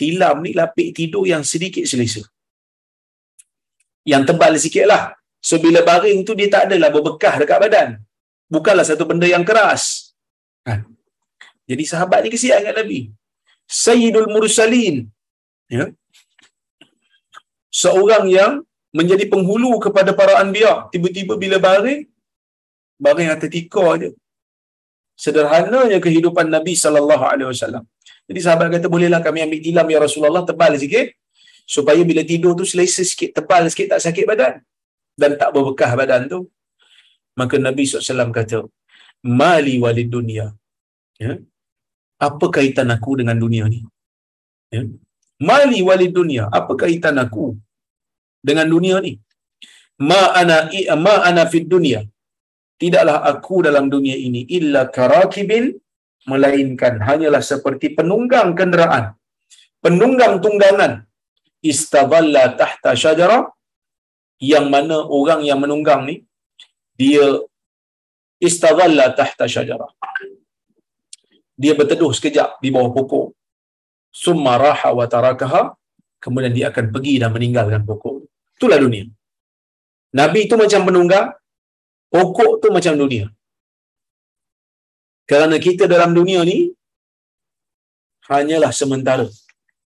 Tilam ni lapik tidur yang sedikit selesa. Yang tebal sikit lah. So bila baring tu dia tak adalah berbekah dekat badan. Bukanlah satu benda yang keras. Kan? Jadi sahabat ni kesian kat Nabi. Sayyidul Mursalin. Ya. Seorang yang menjadi penghulu kepada para anbiya. Tiba-tiba bila baring, baring atas tika je. Sederhananya kehidupan Nabi sallallahu alaihi wasallam. Jadi sahabat kata bolehlah kami ambil tilam ya Rasulullah tebal sikit supaya bila tidur tu selesa sikit tebal sikit tak sakit badan dan tak berbekah badan tu. Maka Nabi SAW kata, Mali walid dunia. Ya? Apa kaitan aku dengan dunia ni? Ya? Mali walid dunia. Apa kaitan aku dengan dunia ni? Ma ana ma ana fid dunia. Tidaklah aku dalam dunia ini illa karakibin melainkan hanyalah seperti penunggang kenderaan. Penunggang tunggangan istadalla tahta syajara yang mana orang yang menunggang ni dia istadalla tahta syajara. Dia berteduh sekejap di bawah pokok. Summa raha wa tarakaha kemudian dia akan pergi dan meninggalkan pokok. Itulah dunia. Nabi itu macam penunggang, pokok tu macam dunia. Kerana kita dalam dunia ni hanyalah sementara.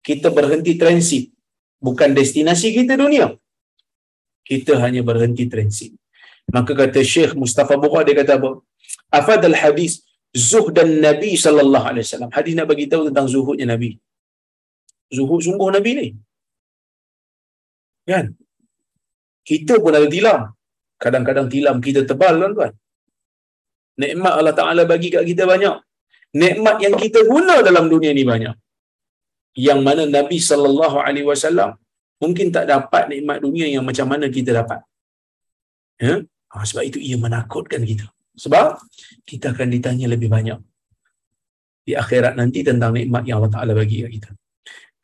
Kita berhenti transit. Bukan destinasi kita dunia. Kita hanya berhenti transit. Maka kata Syekh Mustafa Bukhari dia kata apa? Afadal hadis zuhdan Nabi sallallahu alaihi wasallam. Hadis nak bagi tahu tentang zuhudnya Nabi. Zuhud sungguh Nabi ni. Kan? Kita pun ada tilam. Kadang-kadang tilam kita tebal kan tuan. Nikmat Allah Ta'ala bagi kat kita banyak. Nikmat yang kita guna dalam dunia ni banyak. Yang mana Nabi sallallahu alaihi wasallam mungkin tak dapat nikmat dunia yang macam mana kita dapat. Ya? Ha, sebab itu ia menakutkan kita. Sebab kita akan ditanya lebih banyak di akhirat nanti tentang nikmat yang Allah Ta'ala bagi kita.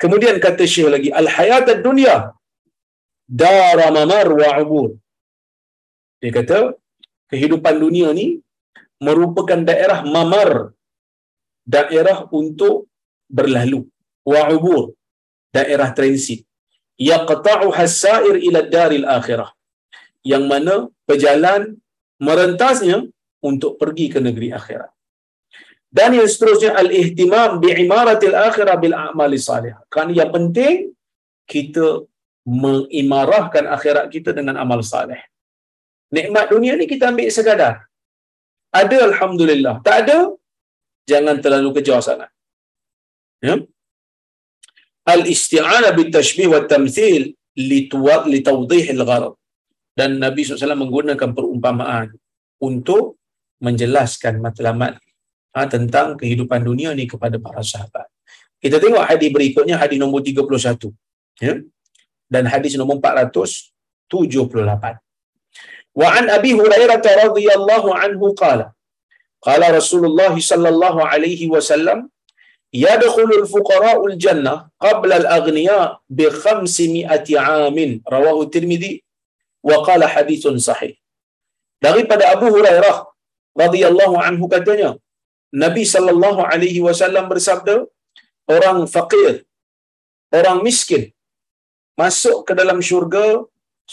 Kemudian kata Syekh lagi, Al-hayat dunia dara mamar wa ubur. Dia kata, kehidupan dunia ni merupakan daerah mamar, daerah untuk berlalu, wa ubur, daerah transit. Yaqta'u hasair ila daril akhirah. Yang mana pejalan merentasnya untuk pergi ke negeri akhirat. Dan yang seterusnya al-ihtimam bi'imaratil akhirah bil a'mali salih. Kan yang penting kita mengimarahkan akhirat kita dengan amal salih. Nikmat dunia ni kita ambil sekadar. Ada alhamdulillah, tak ada jangan terlalu kejar sangat. Ya? Al-isti'anah bil tashbih wa tamthil li tawdih al-gharad. Dan Nabi SAW menggunakan perumpamaan untuk menjelaskan matlamat ha, tentang kehidupan dunia ni kepada para sahabat. Kita tengok hadis berikutnya, hadis nombor 31. Ya? Dan hadis nombor 478. Wa an Abi Hurairah radhiyallahu anhu qala Qala Rasulullah sallallahu alaihi wasallam yadkhulu al-fuqara'u al-jannah qabla al-aghniya bi 500 'amin rawahu Tirmizi wa qala hadithun sahih. Daripada Abu Hurairah radhiyallahu anhu katanya Nabi sallallahu alaihi wasallam bersabda orang fakir orang miskin masuk ke dalam syurga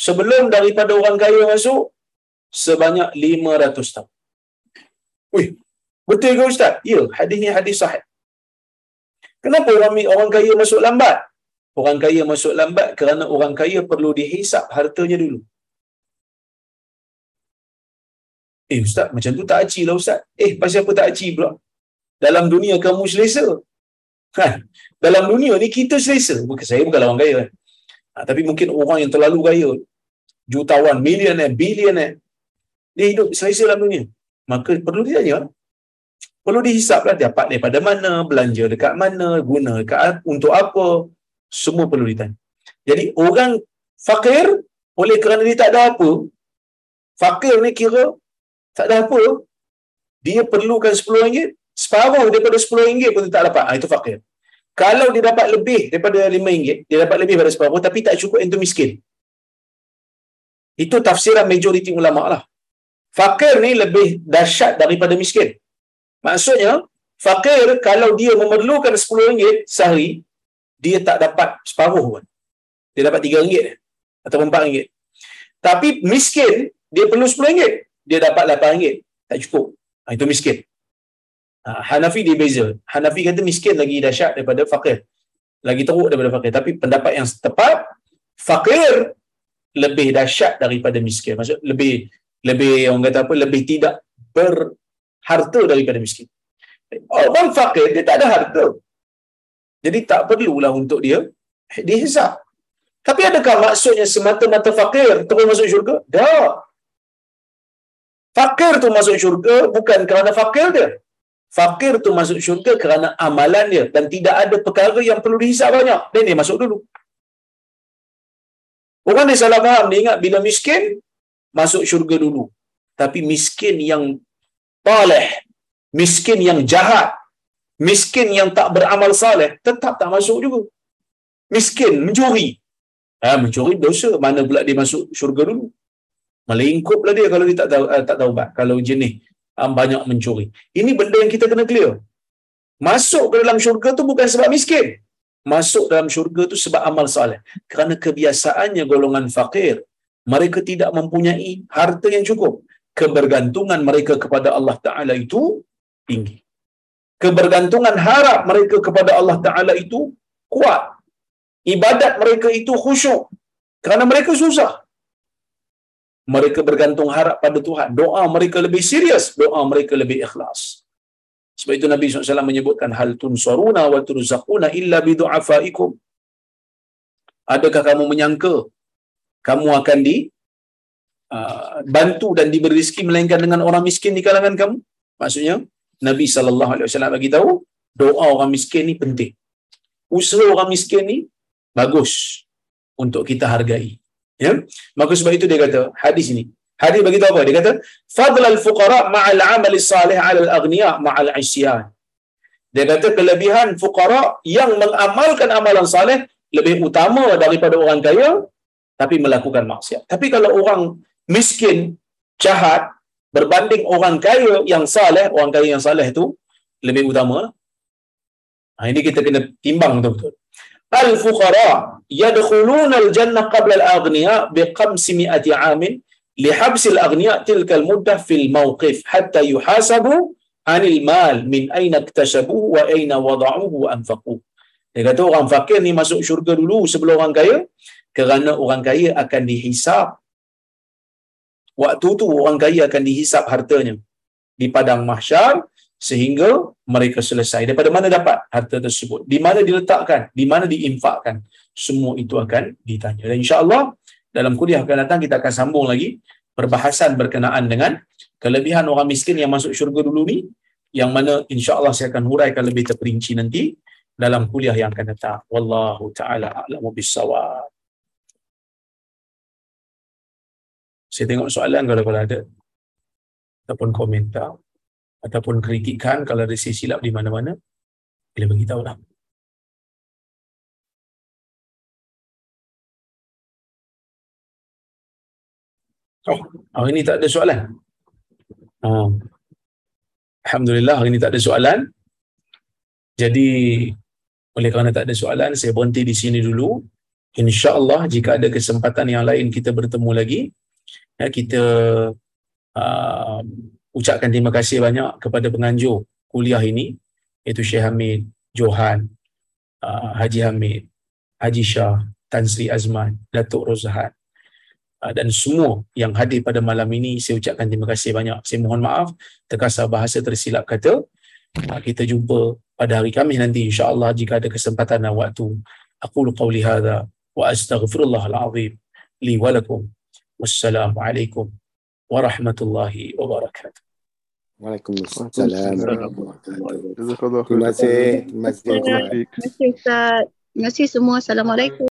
sebelum daripada orang kaya masuk sebanyak 500 tahun. Wih, betul ke ustaz? Ya, hadis ni hadis sahih. Kenapa orang orang kaya masuk lambat? Orang kaya masuk lambat kerana orang kaya perlu dihisap hartanya dulu. Eh ustaz, macam tu tak aci lah ustaz. Eh, pasal apa tak aci pula? Dalam dunia kamu selesa. Kan? Dalam dunia ni kita selesa. Bukan saya bukan orang kaya. Ha, tapi mungkin orang yang terlalu kaya, jutawan, millionaire, billionaire, dia hidup selesa dalam dunia. Maka perlu ditanya, perlu dihisap lah dapat daripada mana, belanja dekat mana, guna dekat untuk apa, semua perlu ditanya. Jadi orang fakir oleh kerana dia tak ada apa, fakir ni kira tak ada apa, dia perlukan RM10, separuh daripada RM10 pun dia tak dapat. Ha, itu fakir. Kalau dia dapat lebih daripada RM5, dia dapat lebih daripada separuh tapi tak cukup itu miskin. Itu tafsiran majoriti ulama lah. Fakir ni lebih dahsyat daripada miskin. Maksudnya, fakir kalau dia memerlukan RM10 sehari, dia tak dapat separuh pun. Dia dapat RM3 atau RM4. Tapi miskin, dia perlu RM10. Dia dapat RM8. Tak cukup. Ha, itu miskin. Ha, Hanafi dia beza. Hanafi kata miskin lagi dahsyat daripada fakir. Lagi teruk daripada fakir. Tapi pendapat yang tepat, fakir lebih dahsyat daripada miskin. Maksud lebih lebih orang kata apa? Lebih tidak berharta daripada miskin. Orang fakir dia tak ada harta. Jadi tak perlulah untuk dia dihisap. Tapi adakah maksudnya semata-mata fakir terus masuk syurga? Tak. Fakir tu masuk syurga bukan kerana fakir dia. Fakir tu masuk syurga kerana amalan dia dan tidak ada perkara yang perlu dihisap banyak. Dan dia masuk dulu. Orang dia salah faham, dia ingat bila miskin, masuk syurga dulu. Tapi miskin yang taleh, miskin yang jahat, miskin yang tak beramal saleh, tetap tak masuk juga. Miskin, mencuri. Ha, mencuri dosa, mana pula dia masuk syurga dulu. Melingkuplah dia kalau dia tak tahu, uh, tak tahu bat. Kalau jenis um, banyak mencuri. Ini benda yang kita kena clear. Masuk ke dalam syurga tu bukan sebab miskin masuk dalam syurga tu sebab amal soleh. Kerana kebiasaannya golongan fakir, mereka tidak mempunyai harta yang cukup. Kebergantungan mereka kepada Allah Ta'ala itu tinggi. Kebergantungan harap mereka kepada Allah Ta'ala itu kuat. Ibadat mereka itu khusyuk. Kerana mereka susah. Mereka bergantung harap pada Tuhan. Doa mereka lebih serius. Doa mereka lebih ikhlas. Sebab itu Nabi SAW menyebutkan hal tunsaruna wa turzaquna illa bidu'afaikum. Adakah kamu menyangka kamu akan di uh, bantu dan diberi rezeki melainkan dengan orang miskin di kalangan kamu? Maksudnya Nabi sallallahu alaihi wasallam bagi tahu doa orang miskin ni penting. Usaha orang miskin ni bagus untuk kita hargai. Ya. Maka sebab itu dia kata hadis ini Hadis bagi tahu apa? Dia kata, "Fadlal fuqara ma'al 'amali salih 'ala al-aghniya ma'al isyan." Dia kata kelebihan fuqara yang mengamalkan amalan saleh lebih utama daripada orang kaya tapi melakukan maksiat. Tapi kalau orang miskin, jahat berbanding orang kaya yang saleh, orang kaya yang saleh itu lebih utama. Ha, ini kita kena timbang betul-betul. Al-fuqara yadkhuluna al-jannah qabla al-aghniya bi 500 'amin lihabsil aghniya tilkal muddah fil mawqif hatta yuhasabu anil mal min aina iktasabuhu wa aina wada'uhu wa anfaqu. Dia kata orang fakir ni masuk syurga dulu sebelum orang kaya kerana orang kaya akan dihisap. Waktu tu orang kaya akan dihisap hartanya. Di padang mahsyar sehingga mereka selesai. Daripada mana dapat harta tersebut? Di mana diletakkan? Di mana diinfakkan? Semua itu akan ditanya. Dan insyaallah dalam kuliah akan datang kita akan sambung lagi perbahasan berkenaan dengan kelebihan orang miskin yang masuk syurga dulu ni yang mana insya-Allah saya akan huraikan lebih terperinci nanti dalam kuliah yang akan datang. Wallahu taala a'lamu bissawab. Saya tengok soalan kalau kalau ada ataupun komentar ataupun kritikan kalau ada silap di mana-mana boleh bagi tahu lah. Oh, hari ini tak ada soalan. Oh. Alhamdulillah hari ini tak ada soalan. Jadi oleh kerana tak ada soalan, saya berhenti di sini dulu. InsyaAllah jika ada kesempatan yang lain kita bertemu lagi, ya, kita uh, ucapkan terima kasih banyak kepada penganjur kuliah ini, iaitu Syekh Hamid, Johan, uh, Haji Hamid, Haji Shah, Tan Sri Azman, Datuk Rozhan, Ah, dan semua yang hadir pada malam ini saya ucapkan terima kasih banyak. Saya mohon maaf terkasar bahasa tersilap kata. Ah, kita jumpa pada hari Khamis nanti insya-Allah jika ada kesempatan dan waktu. Aku qauli hadza wa astaghfirullahal azim li wa lakum. Wassalamualaikum warahmatullahi wabarakatuh. Waalaikumsalam. Jazakallah Terima kasih. Terima kasih. Taufik. Terima kasih Ustaz. Terima kasih semua. Assalamualaikum.